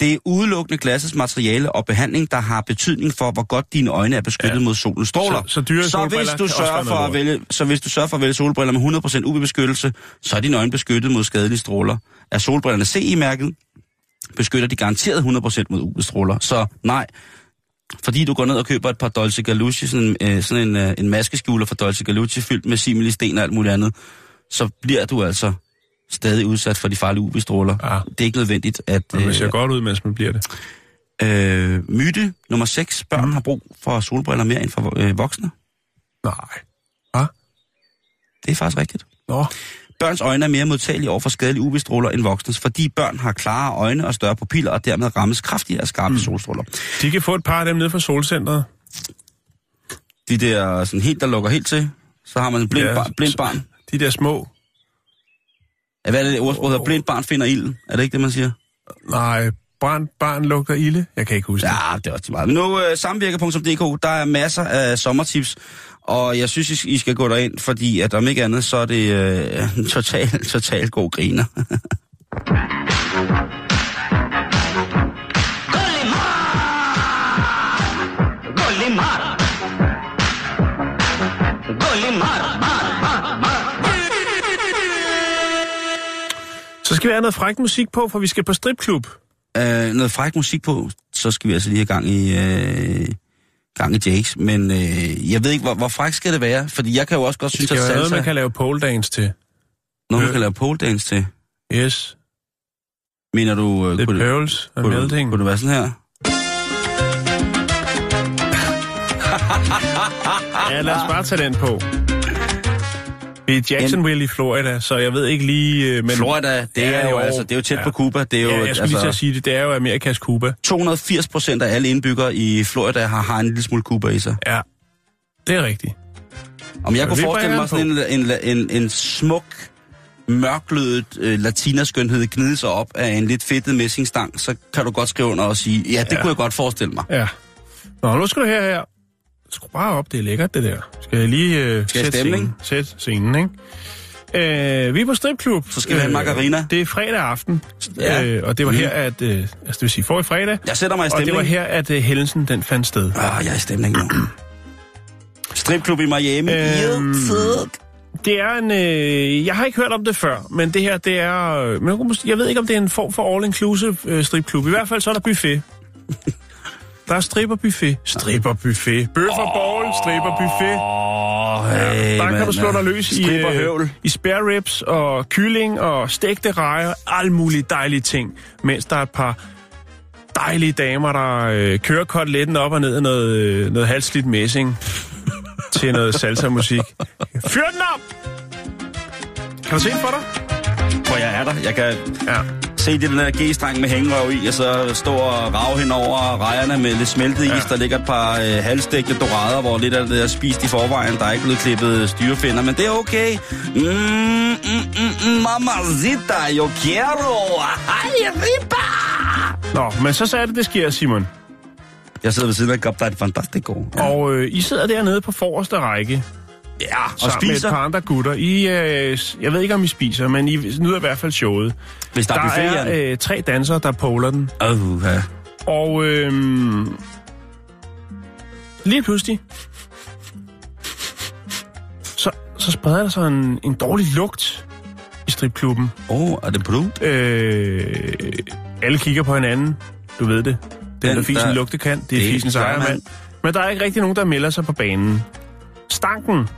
Speaker 5: Det er udelukkende glassets materiale og behandling, der har betydning for, hvor godt dine øjne er beskyttet
Speaker 6: Ja.
Speaker 5: mod solens stråler.
Speaker 6: Så- så dyre
Speaker 5: så hvis du sørger for at vælge, så hvis du sørger for at vælge solbriller med 100% UV-beskyttelse, så er dine øjne beskyttet mod skadelige stråler. Er solbrillerne CE-mærket, beskytter de garanteret 100% mod UV-stråler. Så nej, fordi du går ned og køber et par Dolce Galucci, sådan, øh, sådan en, øh, en maskeskjuler for Dolce Galucci, fyldt med simili-sten og alt muligt andet, så bliver du altså stadig udsat for de farlige UV-stråler.
Speaker 6: Ja.
Speaker 5: Det er ikke nødvendigt, at...
Speaker 6: Men det ser
Speaker 5: Øh,
Speaker 6: godt ud, mens man bliver det.
Speaker 5: øh, myte nummer 6. Børn mm. har brug for solbriller mere end for øh, voksne.
Speaker 6: Nej.
Speaker 5: Det er faktisk rigtigt.
Speaker 6: Nå,
Speaker 5: Børns øjne er mere modtagelige over for skadelige UV-stråler end voksnes, fordi børn har klare øjne og større pupiller, og dermed rammes kraftigere af skarpe mm. solstråler.
Speaker 6: de kan få et par af dem nede fra solcentret.
Speaker 5: De der sådan helt, der lukker helt til, så har man en blind,
Speaker 6: Ja,
Speaker 5: bar, blind barn.
Speaker 6: De der små.
Speaker 5: Hvad er det, ordsprog hedder? Blind barn finder ilden. Er det ikke det, man siger?
Speaker 6: Nej, barn, barn lugter ilde. Jeg kan ikke huske det.
Speaker 5: Ja, det er også meget. Men nu uh, samvirke.dk, der er masser af sommertips, og jeg synes, I- I skal gå derind, fordi at om ikke andet, så er det uh, en total, total god griner.
Speaker 6: Så skal vi have noget fræk musik på, for vi skal på stripklub.
Speaker 5: uh, noget fræk musik på, så skal vi altså lige have gang i, uh, gang i Jakes. Men uh, jeg ved ikke, hvor, hvor fræk skal det være? Fordi jeg kan jo også godt
Speaker 6: Det
Speaker 5: synes,
Speaker 6: skal
Speaker 5: at
Speaker 6: være noget,
Speaker 5: salsa,
Speaker 6: man kan lave pole dance til.
Speaker 5: noget, man kan lave pole dance til.
Speaker 6: Yes,
Speaker 5: Mener du,
Speaker 6: det
Speaker 5: kunne,
Speaker 6: er
Speaker 5: det,
Speaker 6: pearls
Speaker 5: kunne, det,
Speaker 6: melting.
Speaker 5: kunne det være sådan her?
Speaker 6: Ja, lad os bare tage den på. Vi er Jacksonville i Florida, så jeg ved ikke lige... øh, Men
Speaker 5: Florida, det er jo, altså, det er jo tæt
Speaker 6: ja.
Speaker 5: på Cuba. Det er jo,
Speaker 6: Ja, jeg skulle lige til at
Speaker 5: altså,
Speaker 6: sige det. Det er jo Amerikas Cuba.
Speaker 5: 280 procent af alle indbyggere i Florida har, har en lille smule Cuba i sig.
Speaker 6: Ja, det er rigtigt.
Speaker 5: Om jeg
Speaker 6: Ja,
Speaker 5: kunne forestille mig sådan en, en, en, en smuk, mørklødet øh, latinaskønhed gnide sig op af en lidt fedtet messingstang, så kan du godt skrive under og sige, ja, det
Speaker 6: ja.
Speaker 5: kunne jeg godt forestille mig.
Speaker 6: Ja. Nå, nu skal du her her. Skru bare op, det er lækkert, det der. Skal jeg lige øh,
Speaker 5: Skal jeg
Speaker 6: sætte
Speaker 5: stemme,
Speaker 6: scenen? Sæt scenen, ikke? Øh, vi er på stripklub.
Speaker 5: Så skal vi have en margarina.
Speaker 6: Det er fredag aften,
Speaker 5: Ja.
Speaker 6: øh, og det var
Speaker 5: Mm.
Speaker 6: her, at... Øh, altså, det vil sige, for i fredag.
Speaker 5: Jeg sætter mig i
Speaker 6: Og det
Speaker 5: stemning.
Speaker 6: var her, at øh, hændelsen den fandt sted.
Speaker 5: Ah, jeg er i stemning nu. (clears throat) Stripklub i Miami.
Speaker 6: Øhm,
Speaker 5: Øhm,
Speaker 6: Det er en... Øh, jeg har ikke hørt om det før, men det her, det er... Øh, men jeg ved ikke, om det er en form for all-inclusive øh, stripklub. I hvert fald så er der buffet. (laughs) Der er stripperbuffet. Stripperbuffet. Bøf og bowl, stripperbuffet.
Speaker 5: Åh, hey,
Speaker 6: Der kan
Speaker 5: mand,
Speaker 6: du slå
Speaker 5: ja.
Speaker 6: dig løs i, øh, i spare ribs og kylling og stegte rejer. Alle mulige dejlige ting. Mens der er et par dejlige damer, der øh, kører koteletten op og ned af noget, øh, noget halvslidt messing (laughs) til noget salsa-musik. Fyr den op! Kan du se for dig?
Speaker 5: Hvor jeg er der. Jeg kan...
Speaker 6: Ja.
Speaker 5: Se den der G-streng med hængerøv i, og så stå og rave hen over rejerne med lidt smeltet
Speaker 6: Ja.
Speaker 5: is. Der ligger et par øh, halvstegte dorader, hvor lidt af det er spist i forvejen. Der er ikke blevet klippet styrefinder, men det er okay. Mm, mm, mm, mm, mamacita, yo quiero. Ay, riba!
Speaker 6: Nå, men så er det, det sker, Simon.
Speaker 5: Jeg sidder ved siden af et fantastico. Ja.
Speaker 6: Og øh, I sidder dernede på forreste række,
Speaker 5: ja, og
Speaker 6: sammen med et
Speaker 5: spiser,
Speaker 6: par andre gutter. I, øh, jeg ved ikke, om I spiser, men I nyder i hvert fald showet.
Speaker 5: hvis der,
Speaker 6: Der
Speaker 5: er buffet,
Speaker 6: er øh, tre dansere, der poler den.
Speaker 5: Uh, ja.
Speaker 6: Og øh, lige pludselig, så, så spreder der sig en, en dårlig lugt i stripklubben.
Speaker 5: Åh, oh, er det brud?
Speaker 6: Øh, alle kigger på hinanden. Du ved det. Den,
Speaker 5: Den,
Speaker 6: der fisen
Speaker 5: der-
Speaker 6: lugte kan, det er
Speaker 5: det
Speaker 6: fisens
Speaker 5: ejermand.
Speaker 6: Men der er ikke rigtig nogen, der melder sig på banen. Stanken,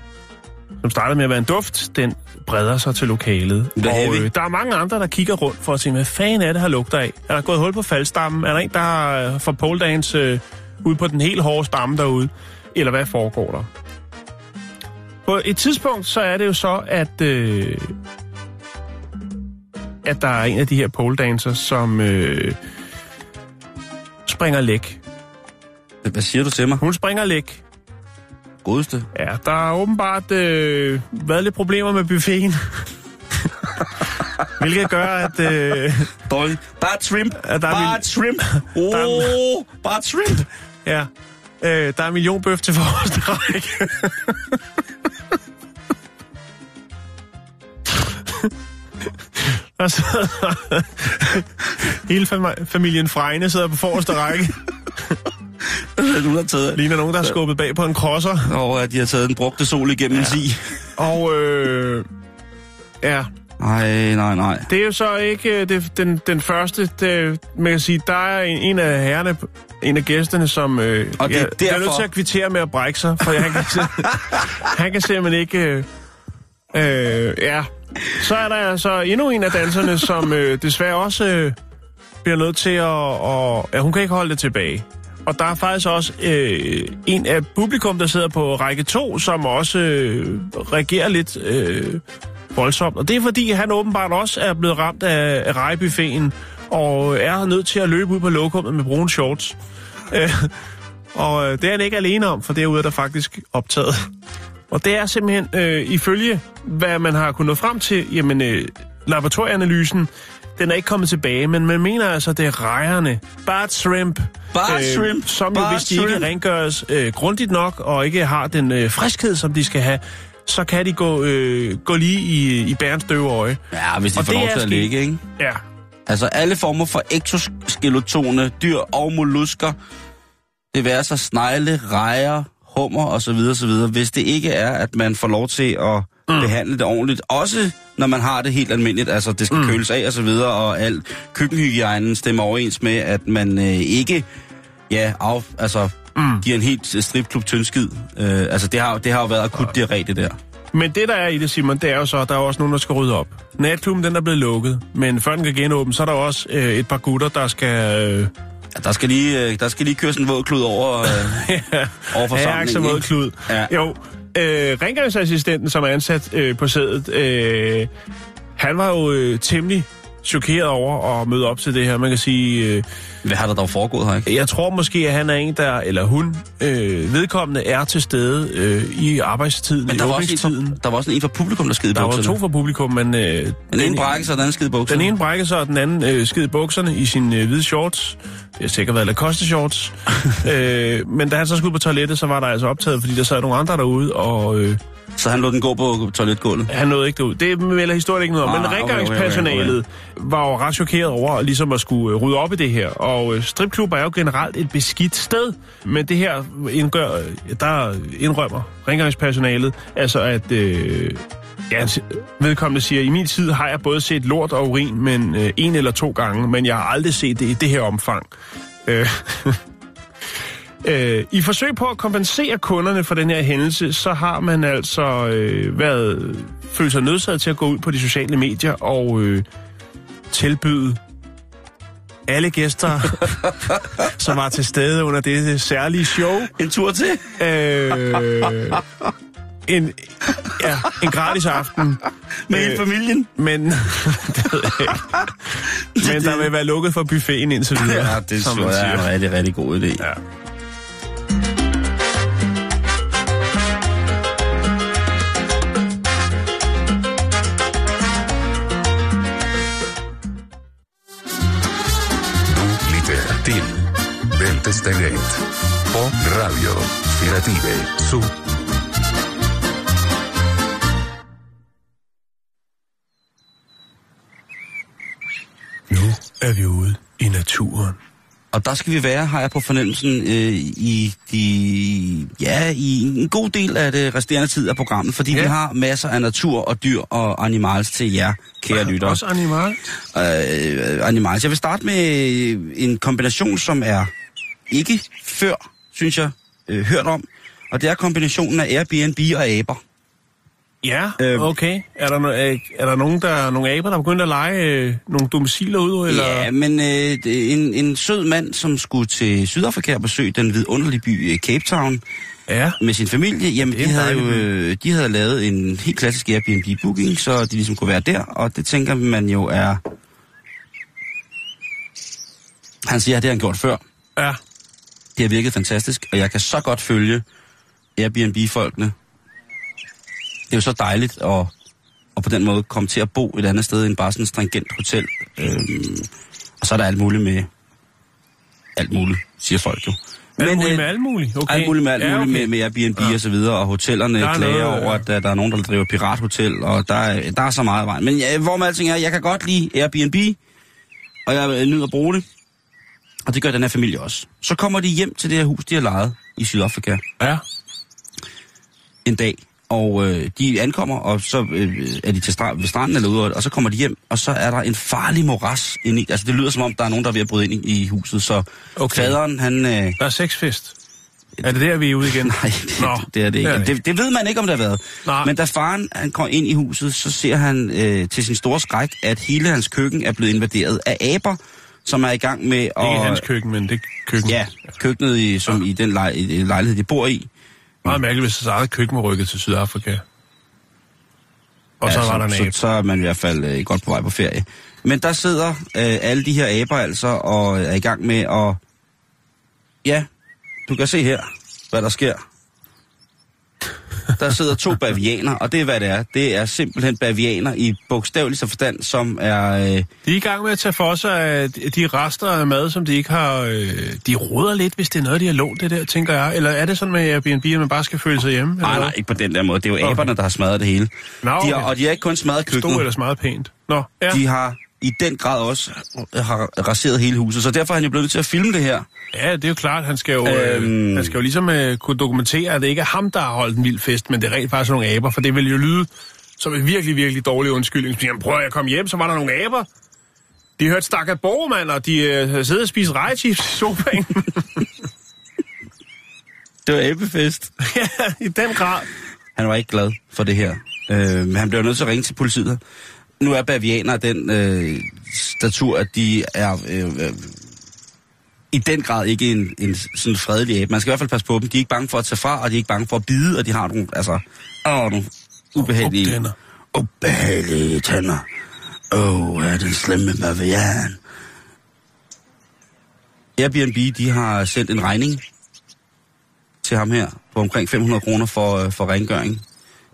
Speaker 6: som startede med at være en duft, den breder sig til lokalet.
Speaker 5: Er
Speaker 6: Og øh, der er mange andre, der kigger rundt for at se, hvad fanden er det her lugter af? Er der gået hul på faldstammen? Er der en, der har for pole dance øh, ude på den helt hårde stamme derude? Eller hvad foregår der? På et tidspunkt, så er det jo så, at, øh, at der er en af de her pole dancers, som øh, springer læk.
Speaker 5: Hvad siger du til mig?
Speaker 6: Hun springer læk.
Speaker 5: Godeste.
Speaker 6: Ja, der har åbenbart øh, været lidt problemer med buffeten. (laughs) Hvilket gør, at... Øh,
Speaker 5: Dårligt. Bare shrimp.
Speaker 6: Ja, der er
Speaker 5: bare
Speaker 6: min-
Speaker 5: shrimp. Åh, (laughs)
Speaker 6: Der er
Speaker 5: oh, bare shrimp. (laughs)
Speaker 6: ja, øh, der er en millionbøf til række. Der sidder hele fam- familien Frejne sidder på forreste række.
Speaker 5: Du har taget...
Speaker 6: Ligner nogen, der har skubbet bag på en crosser.
Speaker 5: Og at de har taget den brugte sol igennem ja. en si.
Speaker 6: Og øh, ja,
Speaker 5: Nej, nej, nej.
Speaker 6: Det er jo så ikke øh, det, den, den første. Det, man kan sige, der er en, en af herrerne, en af gæsterne, som øh,
Speaker 5: Og det er
Speaker 6: jeg, jeg er
Speaker 5: derfor-
Speaker 6: nødt til at kvittere med at brække sig, for han kan, (laughs) han kan simpelthen ikke... Øh, øh, ja. Så er der altså endnu en af danserne, som øh, desværre også øh, bliver nødt til at... Og, ja, hun kan ikke holde det tilbage. Og der er faktisk også øh, en af publikum, der sidder på række 2, som også øh, reagerer lidt øh, voldsomt. Og det er fordi, han åbenbart også er blevet ramt af, af rejebuffeten, og øh, er nødt til at løbe ud på lokummet med brune shorts. Øh, og øh, det er han ikke alene om, for derude er der faktisk optaget. Og det er simpelthen, øh, ifølge hvad man har kunnet nå frem til, jamen øh, laboratorieanalysen, den er ikke kommet tilbage, men man mener altså, det er rejerne, bad shrimp,
Speaker 5: Bad shrimp,
Speaker 6: som jo,
Speaker 5: bad
Speaker 6: hvis de ikke rengøres øh, grundigt nok, og ikke har den øh, friskhed, som de skal have, så kan de gå, øh, gå lige i, i bærens døveøje.
Speaker 5: Ja, hvis de
Speaker 6: Og
Speaker 5: får lov til at ligge, ikke?
Speaker 6: Ja,
Speaker 5: Altså alle former for exoskeletone, dyr og mollusker, det vil sig snegle, rejer, hummer osv. osv. Hvis det ikke er, at man får lov til at mm. behandle det ordentligt, også når man har det helt almindeligt, altså det skal mm. køles af og så videre, og alt køkkenhygiejnen stemmer overens med, at man øh, ikke ja, af, altså, mm. giver en helt stripklub tyndskid. Øh, altså det har, det har jo været akut diarré, det der.
Speaker 6: Men det, der er i det, Simon, det er jo så, at der er også nogen, der skal rydde op. Natklubben, den er blevet lukket, men før den kan genåbne, så er der også øh, et par gutter, der skal... Øh,
Speaker 5: Ja, der, skal lige, øh, der skal lige køres en våd klud over, øh, (laughs) over
Speaker 6: Ja, så
Speaker 5: forsamlingen.
Speaker 6: måde
Speaker 5: ikke?
Speaker 6: klud.
Speaker 5: Ja.
Speaker 6: Jo, øh, rengøringsassistenten, som er ansat øh, på sædet, øh, han var jo øh, temmelig chokeret over at møde op til det her. Man kan sige, øh,
Speaker 5: Hvad har der dog foregået her, ikke?
Speaker 6: jeg tror måske, at han er en, der, eller hun, øh, vedkommende er til stede øh, i arbejdstiden,
Speaker 5: Men
Speaker 6: i
Speaker 5: der var, også en fra, der var også en fra publikum, der skide i
Speaker 6: Der var
Speaker 5: bukserne.
Speaker 6: to fra publikum, men... Øh,
Speaker 5: Den ene brækkede sig, og den anden skide i bukserne.
Speaker 6: Den ene brækkede sig, og den anden øh, skid i bukserne i sine øh, hvide shorts. Det har sikkert været Lacoste shorts. (laughs) øh, men da han så skulle ud på toilettet, så var der altså optaget, fordi der sad nogle andre derude, og øh,
Speaker 5: Så han lod den gå på toiletgulvet.
Speaker 6: han nåede ikke derud. Det melder historien ikke noget om.
Speaker 5: Ah,
Speaker 6: Men
Speaker 5: okay,
Speaker 6: rengøringspersonalet var jo ret chokeret over ligesom at skulle øh, rydde op i det her. Og øh, stripklubber er jo generelt et beskidt sted. Men det her indgør, øh, der indrømmer rengøringspersonalet, altså at... Øh, Ja, vedkommende siger, i min tid har jeg både set lort og urin, men øh, en eller to gange, men jeg har aldrig set det i det her omfang. Øh, (laughs) øh, I forsøg på at kompensere kunderne for den her hændelse, så har man altså øh, været følt sig nødsaget til at gå ud på de sociale medier og øh, tilbyde alle gæster, (laughs) som var til stede under det særlige show,
Speaker 5: En tur til.
Speaker 6: øh, en, ja, en gratis aften.
Speaker 5: Med
Speaker 6: Øh,
Speaker 5: hele familien.
Speaker 6: Men, (laughs) det ved jeg ikke. Men der vil være lukket for buffeten indtil videre,
Speaker 5: Ja, det tror jeg er en rigtig, rigtig god idé.
Speaker 6: Ja.
Speaker 8: Bæltestedet på Radio Firative Syd.
Speaker 6: Nu er vi ude i naturen.
Speaker 5: Og der skal vi være, har jeg på fornemmelsen, øh, i, de, ja, i en god del af det resterende tid af programmet, fordi ja.
Speaker 6: Ja.
Speaker 5: vi har masser af natur og dyr og animals til jer, kære lyttere.
Speaker 6: Også animal.
Speaker 5: øh, animals. Jeg vil starte med en kombination, som er ikke før, synes jeg, øh, hørt om. Og det er kombinationen af Airbnb og aber.
Speaker 6: Ja,
Speaker 5: Øhm.
Speaker 6: okay. Er der, no, er, er der nogen, der, nogle aber, der er begyndt at lege øh, nogle domiciler ud? Eller?
Speaker 5: Ja, men øh, en, en sød mand, som skulle til Sydafrika og besøge den vidunderlige by øh, Cape Town
Speaker 6: ja.
Speaker 5: med sin familie, jamen de havde jo øh, de havde lavet en helt klassisk Airbnb-booking, så de ligesom kunne være der, og det tænker man jo er... Han siger, at det har han gjort før.
Speaker 6: Ja.
Speaker 5: Det har virket fantastisk, og jeg kan så godt følge Airbnb-folkene. Det er jo så dejligt at, at på den måde komme til at bo et andet sted end bare sådan et stringent hotel. Øhm, og så er der alt muligt med... Alt muligt, siger folk jo.
Speaker 6: Alt muligt
Speaker 5: øh,
Speaker 6: med alt muligt? Okay.
Speaker 5: Alt muligt med alt
Speaker 6: ja,
Speaker 5: muligt
Speaker 6: okay.
Speaker 5: med, med Airbnb ja. og så videre, og hotellerne
Speaker 6: Der er
Speaker 5: klager
Speaker 6: noget,
Speaker 5: over,
Speaker 6: ja.
Speaker 5: at der, der er nogen, der driver pirathotel, og der er, der er så meget vejen. Men ja, hvor med alting er, jeg kan godt lide Airbnb, og jeg nyder at bruge det. Og det gør den her familie også. Så kommer de hjem til det her hus, de har lejet i Sydafrika
Speaker 6: Ja.
Speaker 5: en dag. Og øh, de ankommer, og så øh, er de til strand, ved stranden eller ude, og så kommer de hjem, og så er der en farlig moras inde i. Altså det lyder som om, der er nogen, der er ved at bryde ind i, i huset. Så
Speaker 6: Okay.
Speaker 5: faderen, han... Øh,
Speaker 6: Der er sexfest. Er det der, vi er ude igen? (laughs)
Speaker 5: Nej, det,
Speaker 6: Nå,
Speaker 5: det er det ikke.
Speaker 6: det er det
Speaker 5: Det, det ved man ikke, om det har været.
Speaker 6: Nej.
Speaker 5: Men da faren han kommer ind i huset, så ser han øh, til sin store skræk, at hele hans køkken er blevet invaderet af aber, som er i gang med at...
Speaker 6: Ikke hans køkken, men det køkken.
Speaker 5: Ja, køkkenet, i, som i den lej, i lejlighed, de bor i.
Speaker 6: Meget mærkeligt, hvis deres eget køkken var rykket til Sydafrika. Og så
Speaker 5: Ja,
Speaker 6: var der en
Speaker 5: så, så, så er man i hvert fald øh, godt på vej på ferie. Men der sidder øh, alle de her aber altså og er i gang med at... Ja, du kan se her, hvad der sker. Der sidder to bavianer, og det er, hvad det er. Det er simpelthen bavianer i bogstavelig forstand, som er... Øh,
Speaker 6: De er i gang med at tage for sig af de rester af mad, som de ikke har... Øh, de roder lidt, hvis det er noget, de har lånt det der, tænker jeg. Eller er det sådan med Airbnb, at man bare skal føle sig hjemme? eller
Speaker 5: nej,
Speaker 6: hvad?
Speaker 5: nej, ikke på den der måde. Det er jo
Speaker 6: Okay.
Speaker 5: aberne, der har smadret det hele.
Speaker 6: Nå,
Speaker 5: de
Speaker 6: okay.
Speaker 5: har, og de har ikke kun smadret køkkenet.
Speaker 6: ellers meget pænt. Nå, ja.
Speaker 5: De har i den grad også har raseret hele huset. Så derfor er han jo blevet nødt til at filme det her.
Speaker 6: Ja, det er jo klart, han skal jo, øhm...
Speaker 5: Øhm.
Speaker 6: øh, han skal jo ligesom øh, kunne dokumentere, at det ikke er ham, der har holdt en vild fest, men det er rent faktisk nogle aber, for det vil jo lyde som en virkelig, virkelig dårlig undskyldning. Så han, prøv at komme hjem, så var der nogle aber. De hørte stakket borgmand, og de øh, sidder og spiser rejchips i sofaen. (laughs)
Speaker 5: Det var abefest. (laughs)
Speaker 6: ja, i den grad.
Speaker 5: Han var ikke glad for det her. Øh, men han blev nødt til at ringe til politiet. Nu er bavianer den øh, statur, at de er øh, øh, i den grad ikke en, en sådan fredelig abe. Man skal i hvert fald passe på dem. De er ikke bange for at tage fra, og de er ikke bange for at bide, og de har nogle, altså, åh, nogle ubehagelige...
Speaker 6: Tænder.
Speaker 5: Ubehagelige tænder. Åh, oh, er den slemme bavian. Airbnb, de har sendt en regning til ham her på omkring 500 kroner for, øh, for rengøring.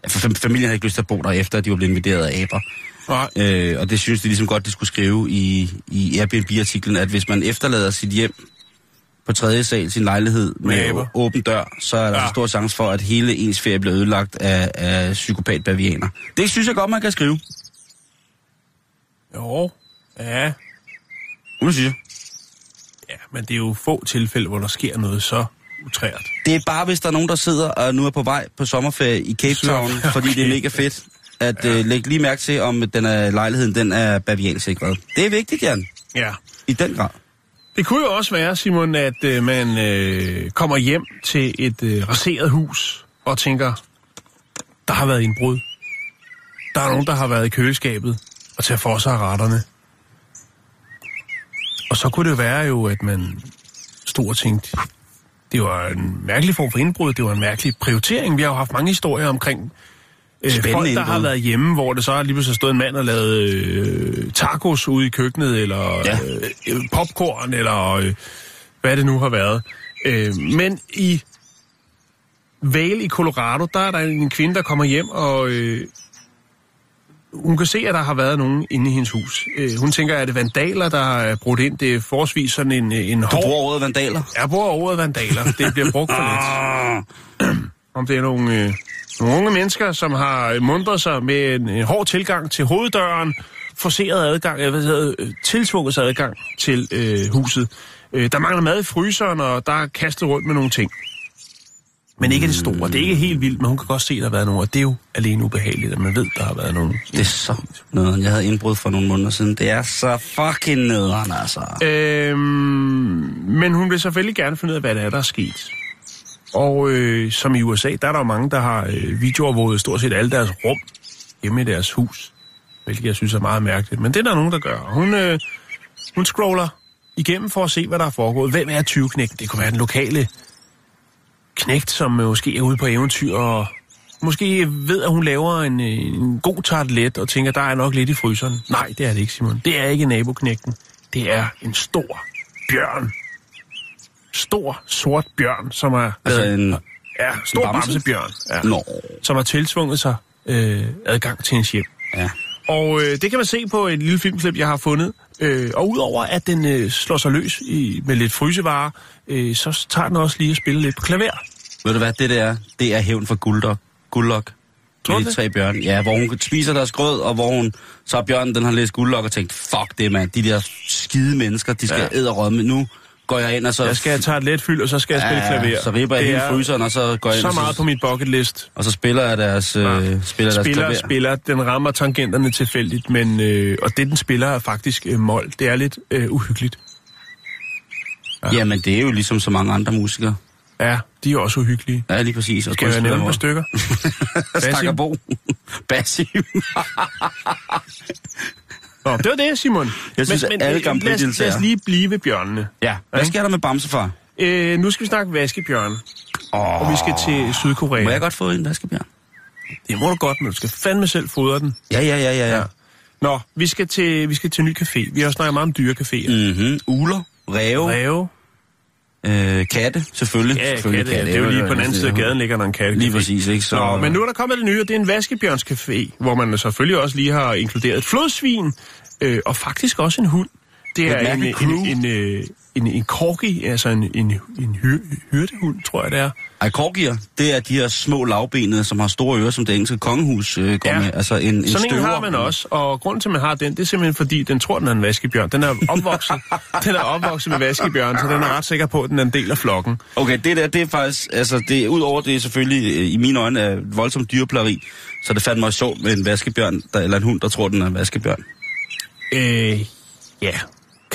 Speaker 5: Ja, for fam- familien havde ikke lyst til at bo der efter, at de var blevet invaderet af aber.
Speaker 6: Nej.
Speaker 5: Øh, og det synes de ligesom godt, de skulle skrive i, i Airbnb-artiklen, at hvis man efterlader sit hjem på tredje sal, sin lejlighed med, å- åben dør, så er der
Speaker 6: Ja.
Speaker 5: stor chance for, at hele ens ferie bliver ødelagt af, af psykopat-bavianer. Det synes jeg godt, man kan skrive.
Speaker 6: Jo, ja.
Speaker 5: Det synes jeg.
Speaker 6: Ja, men det er jo få tilfælde, hvor der sker noget så utrært.
Speaker 5: Det er bare, hvis der er nogen, der sidder og nu er på vej på sommerferie i Cape
Speaker 6: Så-
Speaker 5: Town, okay. fordi det er mega fedt, at ja. uh, lægge lige mærke til, om den er, lejligheden den er baviansikret. Det er vigtigt, Jan.
Speaker 6: Ja.
Speaker 5: I den grad.
Speaker 6: Det kunne jo også være, Simon, at øh, man øh, kommer hjem til et øh, raseret hus og tænker, der har været indbrud. Der er nogen, der har været i køleskabet og tager for sig af retterne. Og så kunne det være jo, at man stod og tænkte, det var en mærkelig form for indbrud, det var en mærkelig prioritering. Vi har jo haft mange historier omkring Øh,
Speaker 5: Spændende
Speaker 6: folk, der har
Speaker 5: indbrud.
Speaker 6: været hjemme, hvor det så har lige pludselig stået en mand og lavet øh, tacos ude i køkkenet, eller
Speaker 5: Ja.
Speaker 6: øh, popcorn, eller øh, hvad det nu har været. Øh, men i Vale i Colorado, der er der en kvinde, der kommer hjem, og øh, hun kan se, at der har været nogen inde i hendes hus. Øh, hun tænker, at det er vandaler, der er brudt ind. Det er forholdsvis sådan en, en
Speaker 5: Du
Speaker 6: hård...
Speaker 5: bruger ordet vandaler?
Speaker 6: Jeg bruger ordet vandaler. Det bliver brugt for lidt. (clears throat) Om det er nogle, øh, nogle unge mennesker, som har mundret sig med en, en hård tilgang til hoveddøren, forseret adgang, øh, hedder, det, tiltvunget sig adgang til øh, huset. Øh, der mangler mad i fryseren, og der er kastet rundt med nogle ting. Men ikke det store. Det er ikke helt vildt, men hun kan godt se, at der har været nogen, og det er jo alene ubehageligt, at man ved, der har været nogen.
Speaker 5: Det er så nederen. Jeg havde indbrud for nogle måneder siden. Det er så fucking nederen, altså.
Speaker 6: Øhm, men hun vil selvfølgelig gerne finde ud af, hvad det er, der er sket. Og øh, som i USA, der er der jo mange, der har øh, videoovervåget stort set alle deres rum hjemme i deres hus. Hvilket jeg synes er meget mærkeligt. Men det er der nogen, der gør. Hun, øh, hun scroller igennem for at se, hvad der er foregået. Hvem er 20 Det kunne være den lokale knægt, som øh, måske er ude på eventyr og måske ved, at hun laver en, øh, en god tartlet og tænker, der er nok lidt i fryseren. Nej, det er det ikke, Simon. Det er ikke naboknægten. Det er en stor bjørn. Stor, sort bjørn, som er...
Speaker 5: Altså en...
Speaker 6: Ja, stor
Speaker 5: bamse?
Speaker 6: bamsebjørn. Ja,
Speaker 5: Nå.
Speaker 6: som har tiltvunget sig øh, adgang til hendes hjem.
Speaker 5: Ja.
Speaker 6: Og øh, det kan man se på et lille filmklip, jeg har fundet. Øh, og udover at den øh, slår sig løs i, med lidt frysevarer, øh, så tager den også lige at spille lidt på klaver.
Speaker 5: Ved du hvad, det der, det er hævn for Guldok. Guldok.
Speaker 6: Tror
Speaker 5: de tre bjørn. Ja, hvor hun spiser deres grød, og hvor hun... Så har bjørnen, den har læst guldlok og tænkt, fuck det, mand. De der skide mennesker, de skal
Speaker 6: Ja.
Speaker 5: ja. æderrømme. Nu går jeg ind, og så...
Speaker 6: Jeg skal tage et let fyld, og så skal jeg spille klaver.
Speaker 5: så ripper jeg hele
Speaker 6: er
Speaker 5: fryseren, og så går jeg ind,
Speaker 6: Så
Speaker 5: og
Speaker 6: meget på mit bucket list.
Speaker 5: og så spiller jeg deres, øh, spiller deres
Speaker 6: Spiller,
Speaker 5: klaver.
Speaker 6: spiller, den rammer tangenterne tilfældigt, men, øh, og det, den spiller, er faktisk øh, mål. Det er lidt øh, uhyggeligt.
Speaker 5: Jamen, det er jo ligesom så mange andre musikere.
Speaker 6: Ja, de er også uhyggelige.
Speaker 5: Ja, lige præcis. Og
Speaker 6: Skal jeg nævne et par stykker? (laughs)
Speaker 5: Stakker Bo. Basim. (laughs) (laughs)
Speaker 6: Nå, det var det, Simon.
Speaker 5: Jeg synes, at alle
Speaker 6: øh,
Speaker 5: Grand
Speaker 6: lad, os, lad os lige blive ved bjørnene.
Speaker 5: ja, hvad sker der med Bamsefar?
Speaker 6: Øh, nu skal vi snakke vaskebjørn. Oh. Og vi skal til Sydkorea.
Speaker 5: Må jeg godt få en vaskebjørn?
Speaker 6: Det må du godt, men du skal fandme selv fodre den.
Speaker 5: Ja, ja, ja, ja. ja.
Speaker 6: Nå, vi skal til, vi skal til en ny café. Vi har jo snakket meget om dyrecaféer. Mm.
Speaker 5: Mm-hmm. Uler, ræve,
Speaker 6: Ræve.
Speaker 5: Øh, katte, selvfølgelig.
Speaker 6: Ja,
Speaker 5: selvfølgelig
Speaker 6: katte, ja. Det er jo lige på den anden side af gaden ligger der en katte.
Speaker 5: Lige præcis, ikke? Så,
Speaker 6: Nå, men nu er der kommet det nye, og det er en vaskebjørnscafé, hvor man selvfølgelig også lige har inkluderet et flodsvin, øh, og faktisk også en hund. Det
Speaker 5: Et
Speaker 6: er en, en,
Speaker 5: crew.
Speaker 6: en, øh, en, en corgi, altså en, en, en hyr, hyrdehund, tror jeg det er.
Speaker 5: Ej, korgier, det er de her små lavbenede, som har store ører, som det engelske kongehus øh, går
Speaker 6: Ja.
Speaker 5: med. Altså en, en
Speaker 6: Sådan en har man også, og grunden til, at man har den, det er simpelthen fordi, den tror, den er en vaskebjørn. Den er opvokset, (laughs) den er opvokset med vaskebjørn, så den er ret sikker på, at den er en del af flokken.
Speaker 5: Okay, det der, det er faktisk, altså, det, udover det er selvfølgelig, øh, i mine øjne, er voldsomt dyreplageri, så det fandt mig sjovt med en vaskebjørn, der, eller en hund, der tror, den er en vaskebjørn.
Speaker 6: Øh, ja.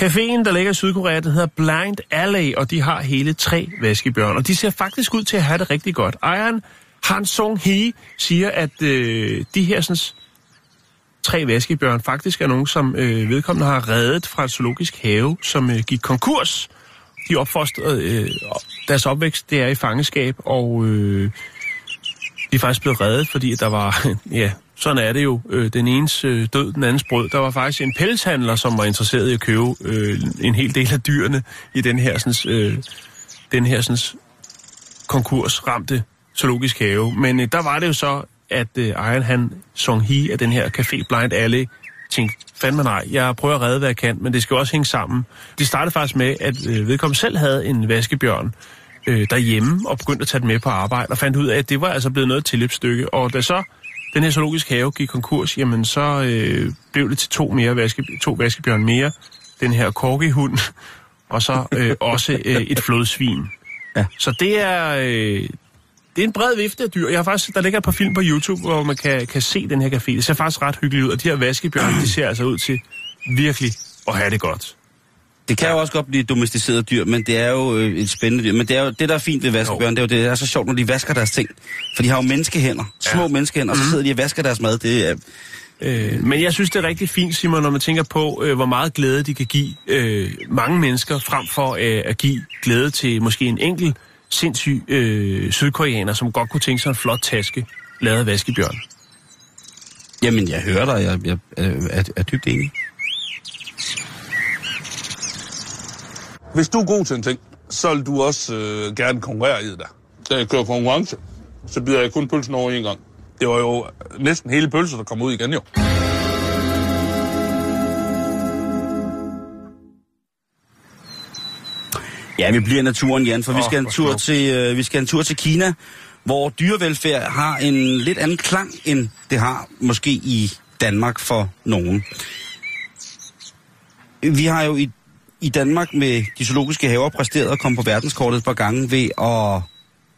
Speaker 6: Caféen, der ligger i Sydkorea, den hedder Blind Alley, og de har hele tre vaskebjørn. Og de ser faktisk ud til at have det rigtig godt. Ejeren, Han Song Hee, siger, at øh, de her sådan, tre vaskebjørn faktisk er nogen, som øh, vedkommende har reddet fra et zoologisk have, som øh, gik konkurs. De opfostrede øh, deres opvækst, det er i fangeskab, og øh, de er faktisk blevet reddet, fordi at der var, (laughs) ja, sådan er det jo, øh, den enes øh, død, den andens brød. Der var faktisk en pelshandler, som var interesseret i at købe øh, en hel del af dyrene i den her, sådan, øh, den her sådan, konkursramte zoologisk have. Men øh, der var det jo så, at øh, ejeren han, Song Hee af den her Café Blind Alley, tænkte, fandme nej, jeg prøver at redde, hvad jeg kan, men det skal jo også hænge sammen. Det startede faktisk med, at øh, vedkommende selv havde en vaskebjørn øh, derhjemme, og begyndte at tage den med på arbejde, og fandt ud af, at det var altså blevet noget tilløbsstykke. Og da så den her zoologisk have gik konkurs, jamen så øh, blev det til to, mere vaske, to vaskebjørn mere, den her korgihund, (laughs) og så øh, også øh, et flodsvin.
Speaker 5: Ja.
Speaker 6: Så det er, øh, det er en bred vifte af dyr. Jeg har faktisk, der ligger et par film på YouTube, hvor man kan, kan se den her café. Det ser faktisk ret hyggeligt ud, og de her vaskebjørn, de ser altså ud til virkelig at have det godt.
Speaker 5: Det kan jo også godt blive et domesticeret dyr, men det er jo øh, et spændende dyr. Men det er jo det, der er fint ved vaskebjørn, det er jo det, der er så sjovt, når de vasker deres ting. For de har jo menneskehænder, små ja. menneskehænder, og så sidder de og vasker deres mad. Det er,
Speaker 6: Øh, men jeg synes, det er rigtig fint, Simon, når man tænker på, øh, hvor meget glæde de kan give øh, mange mennesker, frem for øh, at give glæde til måske en enkelt sindssyg øh, sydkoreaner, som godt kunne tænke sig en flot taske lavet af vaskebjørn.
Speaker 5: Jamen, jeg hører dig. Jeg, jeg, jeg er, er dybt enig.
Speaker 9: Hvis du er god til en ting, så vil du også øh, gerne konkurrere i det. Da jeg kører konkurrence, så bider jeg kun pølsen over en gang. Det var jo næsten hele pølsen, der kom ud igen jo.
Speaker 5: Ja, vi bliver naturen, Jan, for vi
Speaker 6: Åh,
Speaker 5: skal en tur til øh, vi skal en tur til Kina, hvor dyrevelfærd har en lidt anden klang end det har måske i Danmark for nogen. Vi har jo i, i Danmark med de zoologiske haver præsteret at komme på verdenskortet et par gange ved at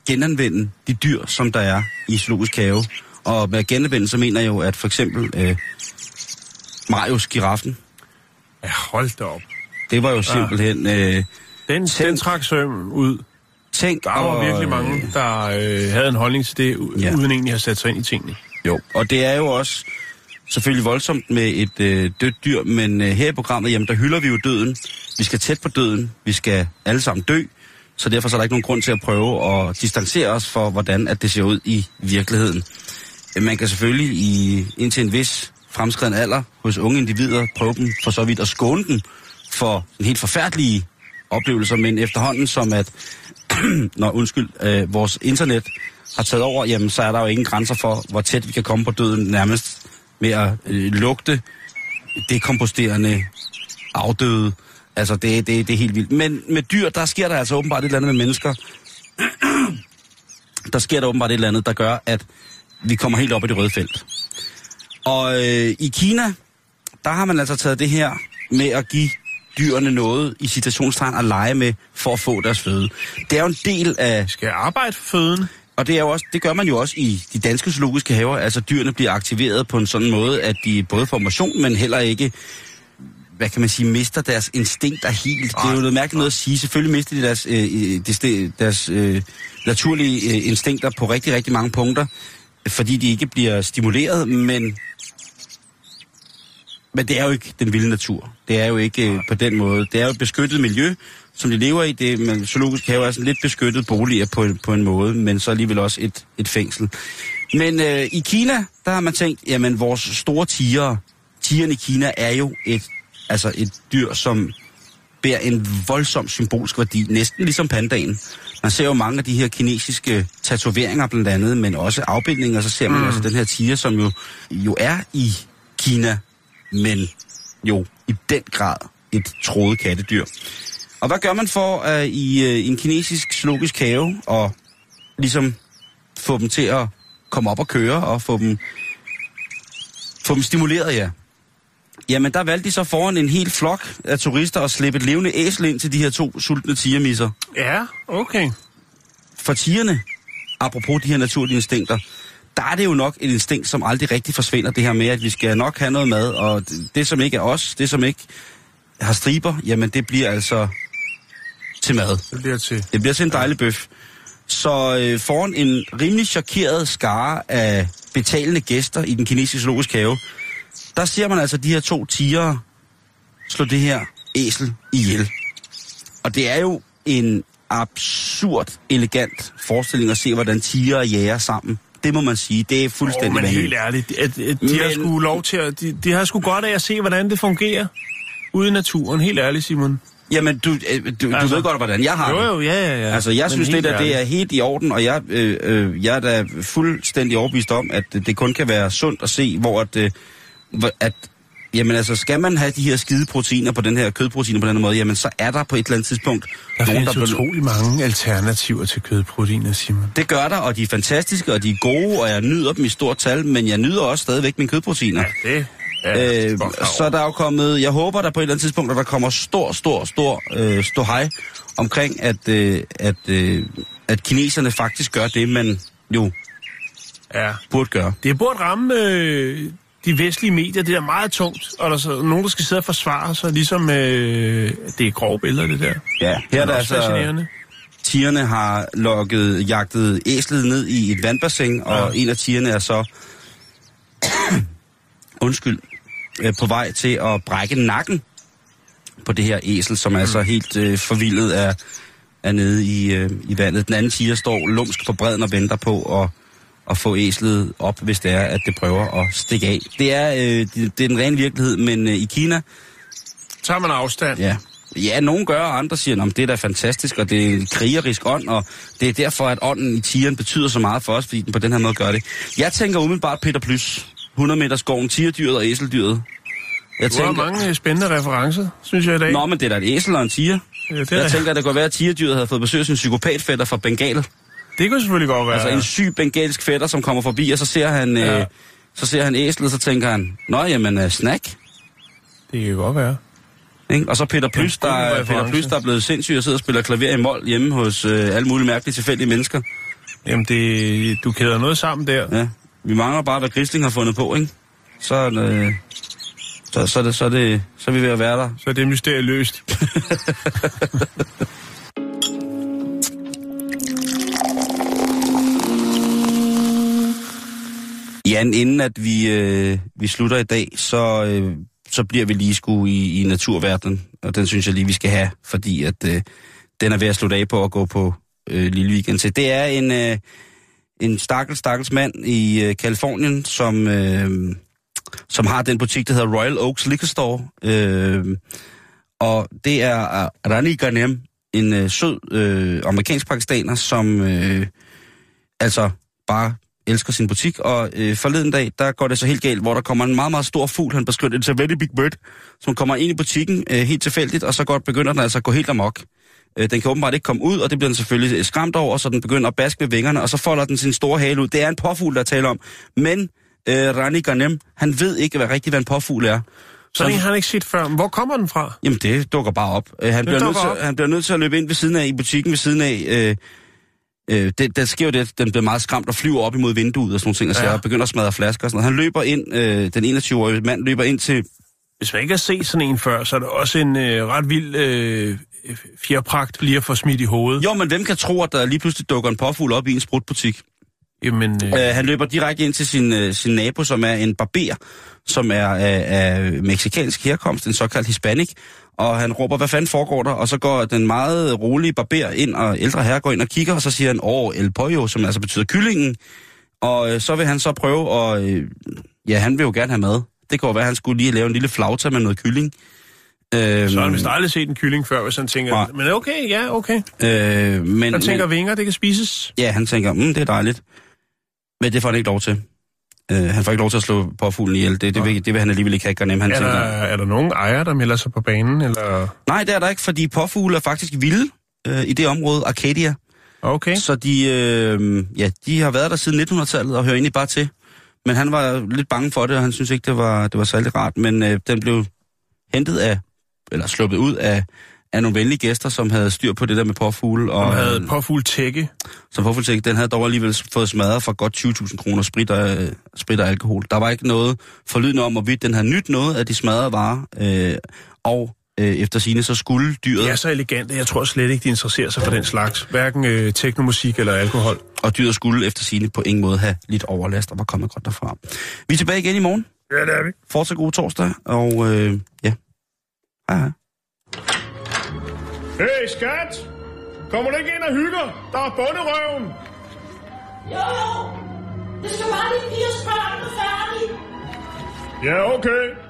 Speaker 5: genanvende de dyr, som der er i zoologisk have. Og med genanvende, så mener jeg jo, at for eksempel øh, Marius giraffen,
Speaker 6: Ja, hold da op.
Speaker 5: det var jo simpelthen... Øh,
Speaker 6: Den,
Speaker 5: Tænk-
Speaker 6: den trak søm ud.
Speaker 5: tænk
Speaker 6: Der var
Speaker 5: og,
Speaker 6: virkelig mange, der øh, havde en holdning til det,
Speaker 5: Ja.
Speaker 6: ja. uden egentlig at sætte sig ind i tingene.
Speaker 5: Jo, og det er jo også selvfølgelig voldsomt med et øh, dødt dyr, men øh, her i programmet, jamen der hylder vi jo døden. Vi skal tæt på døden. Vi skal alle sammen dø. Så derfor så er der ikke nogen grund til at prøve at distancere os for, hvordan at det ser ud i virkeligheden. Øh, man kan selvfølgelig i, indtil en vis fremskreden alder hos unge individer prøve dem for så vidt at skåne dem for en helt forfærdelige oplevelser, men efterhånden som at, (clears throat) når undskyld, øh, vores internet har taget over, jamen så er der jo ingen grænser for, hvor tæt vi kan komme på døden nærmest med at øh, lugte dekomposterende afdøde. Altså det, det, det er helt vildt. Men med dyr, der sker der altså åbenbart et eller andet med mennesker. (clears throat) der sker der åbenbart et eller andet, der gør, at vi kommer helt op i det røde felt. Og øh, i Kina, der har man altså taget det her med at give dyrene noget i citationstegn at lege med for at få deres føde. Det er jo en del af,
Speaker 6: Skal jeg arbejde for føden?
Speaker 5: Og det, er jo også, det gør man jo også i de danske zoologiske haver, altså dyrene bliver aktiveret på en sådan måde, at de både får motion, men heller ikke hvad kan man sige, mister deres instinkter helt. Det er jo noget mærkeligt noget at sige. Selvfølgelig mister de deres, øh, deres, deres øh, naturlige øh, instinkter på rigtig, rigtig mange punkter, fordi de ikke bliver stimuleret, men men det er jo ikke den vilde natur. Det er jo ikke øh, på den måde. Det er jo et beskyttet miljø, som de lever i. Det, men zoologisk have er sådan lidt beskyttet boliger på, på en måde, men så alligevel også et, et fængsel. Men øh, i Kina, der har man tænkt, jamen vores store tiger, tigeren i Kina er jo et, altså et dyr, som bærer en voldsom symbolsk værdi, næsten ligesom pandaen. Man ser jo mange af de her kinesiske tatoveringer blandt andet, men også afbildninger, så ser man mm. også den her tiger, som jo, jo er i Kina, men jo i den grad et troet kattedyr. Og hvad gør man for uh, i, uh, en kinesisk zoologisk have og ligesom få dem til at komme op og køre og få dem, få dem stimuleret, ja. Jamen, der valgte de så foran en hel flok af turister at slippe et levende æsel ind til de her to sultne tigermisser.
Speaker 6: Ja, okay.
Speaker 5: For tigerne, apropos de her naturlige instinkter, der er det jo nok et instinkt, som aldrig rigtig forsvinder, det her med, at vi skal nok have noget mad, og det som ikke er os, det som ikke har striber, jamen det bliver altså til mad.
Speaker 6: Det bliver til.
Speaker 5: Det bliver til en dejlig bøf. Så øh, foran en rimelig chokeret skare af betalende gæster i den kinesiske zoologiske have, der ser man altså de her to tigere slå det her æsel ihjel. Og det er jo en absurd elegant forestilling at se, hvordan tiger jager sammen. Det må man sige. Det er
Speaker 6: Oh,
Speaker 5: fuldstændig
Speaker 6: men
Speaker 5: vanvittigt.
Speaker 6: helt ærligt, at, at de men... har
Speaker 5: Men-
Speaker 6: sgu lov til at... De, de har sgu godt af at se, hvordan det fungerer ude i naturen. Helt ærligt, Simon.
Speaker 5: Jamen, du, øh, du, du
Speaker 6: Altså-
Speaker 5: ved godt, hvordan jeg har
Speaker 6: Jo,
Speaker 5: det.
Speaker 6: jo, ja, ja, ja.
Speaker 5: Altså, jeg
Speaker 6: Men
Speaker 5: synes, det der, det er helt i orden, og jeg, øh, øh, jeg er da fuldstændig overbevist om, at det kun kan være sundt at se, hvor at, øh, at jamen altså, skal man have de her skide proteiner på den her kødproteiner på den her måde, jamen så er der på et eller andet tidspunkt
Speaker 6: Der
Speaker 5: nogen,
Speaker 6: findes
Speaker 5: der...
Speaker 6: utrolig mange alternativer til kødproteiner, Simon.
Speaker 5: Det gør der, og de er fantastiske, og de er gode, og jeg nyder dem i stort tal, men jeg nyder også stadigvæk mine kødproteiner.
Speaker 6: det
Speaker 5: Øh, så der er jo kommet, jeg håber der på et eller andet tidspunkt, at der kommer stor, stor, stor øh, stå hej omkring, at, øh, at, øh, at kineserne faktisk gør det, man jo
Speaker 6: Ja.
Speaker 5: burde gøre.
Speaker 6: Det burde ramme øh, de vestlige medier, det er meget tungt, og der er så nogen, der skal sidde og forsvare sig, ligesom øh, det er grove billeder, det der.
Speaker 5: Ja, her er der
Speaker 6: også
Speaker 5: altså, tigerne har lukket, jagtet æslet ned i et vandbassin, og en af tigerne er så, (coughs) undskyld, øh, på vej til at brække nakken på det her æsel, som er så helt øh, forvildet er, er nede i, øh, i vandet. Den anden tiger står lumsk på bredden og venter på at, at få æslet op, hvis det er, at det prøver at stikke af. Det er, øh, det, det er den rene virkelighed, men øh, i Kina,
Speaker 6: Tager man afstand?
Speaker 5: ja, ja, nogen gør, og andre siger, at det er da fantastisk, og det er en krigerisk ånd, og det er derfor, at ånden i tigeren betyder så meget for os, fordi den på den her måde gør det. Jeg tænker umiddelbart Peter Plys, 100 meter skoven, tigerdyret og æseldyret. Jeg
Speaker 6: Du har mange øh, spændende referencer, synes jeg i dag.
Speaker 5: Nå, men det er da et æsel og en tiger.
Speaker 6: Ja, det,
Speaker 5: Jeg
Speaker 6: er,
Speaker 5: tænker, at det kunne være, at tigerdyret havde fået besøg af sin psykopatfætter fra Bengal.
Speaker 6: det kunne selvfølgelig godt være.
Speaker 5: Altså en syg bengalsk fætter, som kommer forbi, og så ser han,
Speaker 6: Ja.
Speaker 5: øh, så ser han æslet, og så tænker han, Nå, jamen, uh, snack.
Speaker 6: Det kan godt være.
Speaker 5: Ikke? Og så Peter Plys, der, er-. Peter Plys, der er blevet sindssyg og sidder og spiller klaver i mål hjemme hos øh, alle mulige mærkelige tilfældige mennesker.
Speaker 6: Jamen, det, du kæder noget sammen der.
Speaker 5: Ja. Vi mangler bare, hvad Grisling har fundet på, ikke? Så, øh, så, så, det, så, det, så er vi ved at være der.
Speaker 6: Så er det mysterie løst. (laughs)
Speaker 5: Jan, inden at vi, øh, vi slutter i dag, så, øh, så bliver vi lige sgu i, i naturverdenen, og den synes jeg lige, vi skal have, fordi at øh, den er ved at slutte af på at gå på øh, lille weekend til. Det er en, øh, en stakkels, stakkels mand i øh, Kalifornien, som, øh, som har den butik, der hedder Royal Oaks Liquor Store, øh, og det er Rani Ghanem, en øh, sød øh, amerikansk pakistaner, som øh, altså bare elsker sin butik, og øh, forleden dag, der går det så helt galt, hvor der kommer en meget, meget stor fugl, han beskriver det, it's a very big bird, som kommer ind i butikken øh, helt tilfældigt, og så godt begynder den altså at gå helt amok. Øh, den kan åbenbart ikke komme ud, og det bliver den selvfølgelig øh, skræmt over, så den begynder at baske ved vingerne, og så folder den sin store hale ud. Det er en påfugl, der taler om. Men øh, Rani Ghanem, han ved ikke hvad rigtigt, hvad en påfugl er.
Speaker 6: Så den har han ikke set før. Hvor kommer den fra?
Speaker 5: Jamen, det dukker bare op. Øh, han, bliver nødt til,
Speaker 6: op.
Speaker 5: han bliver nødt til at løbe ind ved siden af, i butikken ved siden af. Øh, øh, det, der sker jo det, at den bliver meget skræmt og flyver op imod vinduet og sådan nogle ting, og, så
Speaker 6: Ja.
Speaker 5: og begynder at smadre flasker og sådan noget. Han løber ind, øh, den 21-årige mand løber ind til...
Speaker 6: Hvis man ikke har set sådan en før, så er det også en øh, ret vild øh, fjerpragt lige at få smidt i hovedet.
Speaker 5: Jo, men hvem kan tro, at der lige pludselig dukker en påfugl op i en sprutbutik?
Speaker 6: Jamen, øh,
Speaker 5: Øh, han løber direkte ind til sin, øh, sin nabo, som er en barber, som er af, af meksikansk herkomst, en såkaldt hispanic, og han råber, hvad fanden foregår der? Og så går den meget rolige barber ind, og ældre herre går ind og kigger, og så siger han, åh, el pollo, som altså betyder kyllingen. Og øh, så vil han så prøve, og øh, ja, han vil jo gerne have mad. Det kan jo være, at han skulle lige lave en lille flauta med noget kylling. Øh,
Speaker 6: så har han vist aldrig set en kylling før, hvis han tænker,
Speaker 5: Nej.
Speaker 6: men okay, ja, okay.
Speaker 5: øh, men,
Speaker 6: Han tænker,
Speaker 5: men,
Speaker 6: vinger, det kan spises.
Speaker 5: Ja, han tænker, mm, det er dejligt. Men det får han ikke lov til. Øh, han får ikke lov til at slå påfuglen ihjel. Det, det, vil, det vil han alligevel ikke have, Garnem. Han
Speaker 6: Er
Speaker 5: tænker,
Speaker 6: der, er der nogen ejere, der melder sig på banen, eller...
Speaker 5: nej, det er der ikke, fordi påfugle er faktisk vilde øh, i det område, Arcadia.
Speaker 6: Okay.
Speaker 5: Så de, øh, ja, de har været der siden 1900-tallet og hører egentlig bare til. Men han var lidt bange for det, og han synes ikke, det var, det var særlig rart. Men øh, den blev hentet af, eller sluppet ud af, af nogle venlige gæster, som havde styr på det der med påfugle. Og,
Speaker 6: Og havde påfugl tække.
Speaker 5: Så påfugltæk, den havde dog alligevel fået smadret for godt 20.000 kroner sprit og, øh, sprit og alkohol. Der var ikke noget forlydende om, hvorvidt den havde nyt noget af de smadrede varer. Øh, og øh, efter sine så skulle dyret,
Speaker 6: De er så elegante, jeg tror slet ikke, de interesserer sig for den slags. Hverken øh, teknomusik eller alkohol.
Speaker 5: og dyret skulle efter sine på ingen måde have lidt overlast og var kommet godt derfra. Vi er tilbage igen i morgen.
Speaker 6: Ja, det er vi.
Speaker 5: Fortsat god torsdag, og øh, ja. Hej hej.
Speaker 6: Hey, skat! Kommer du ikke ind og hygger? Der er bunderøven!
Speaker 10: Jo, det skal bare lige blive spørgsmål færdig.
Speaker 6: Ja, okay.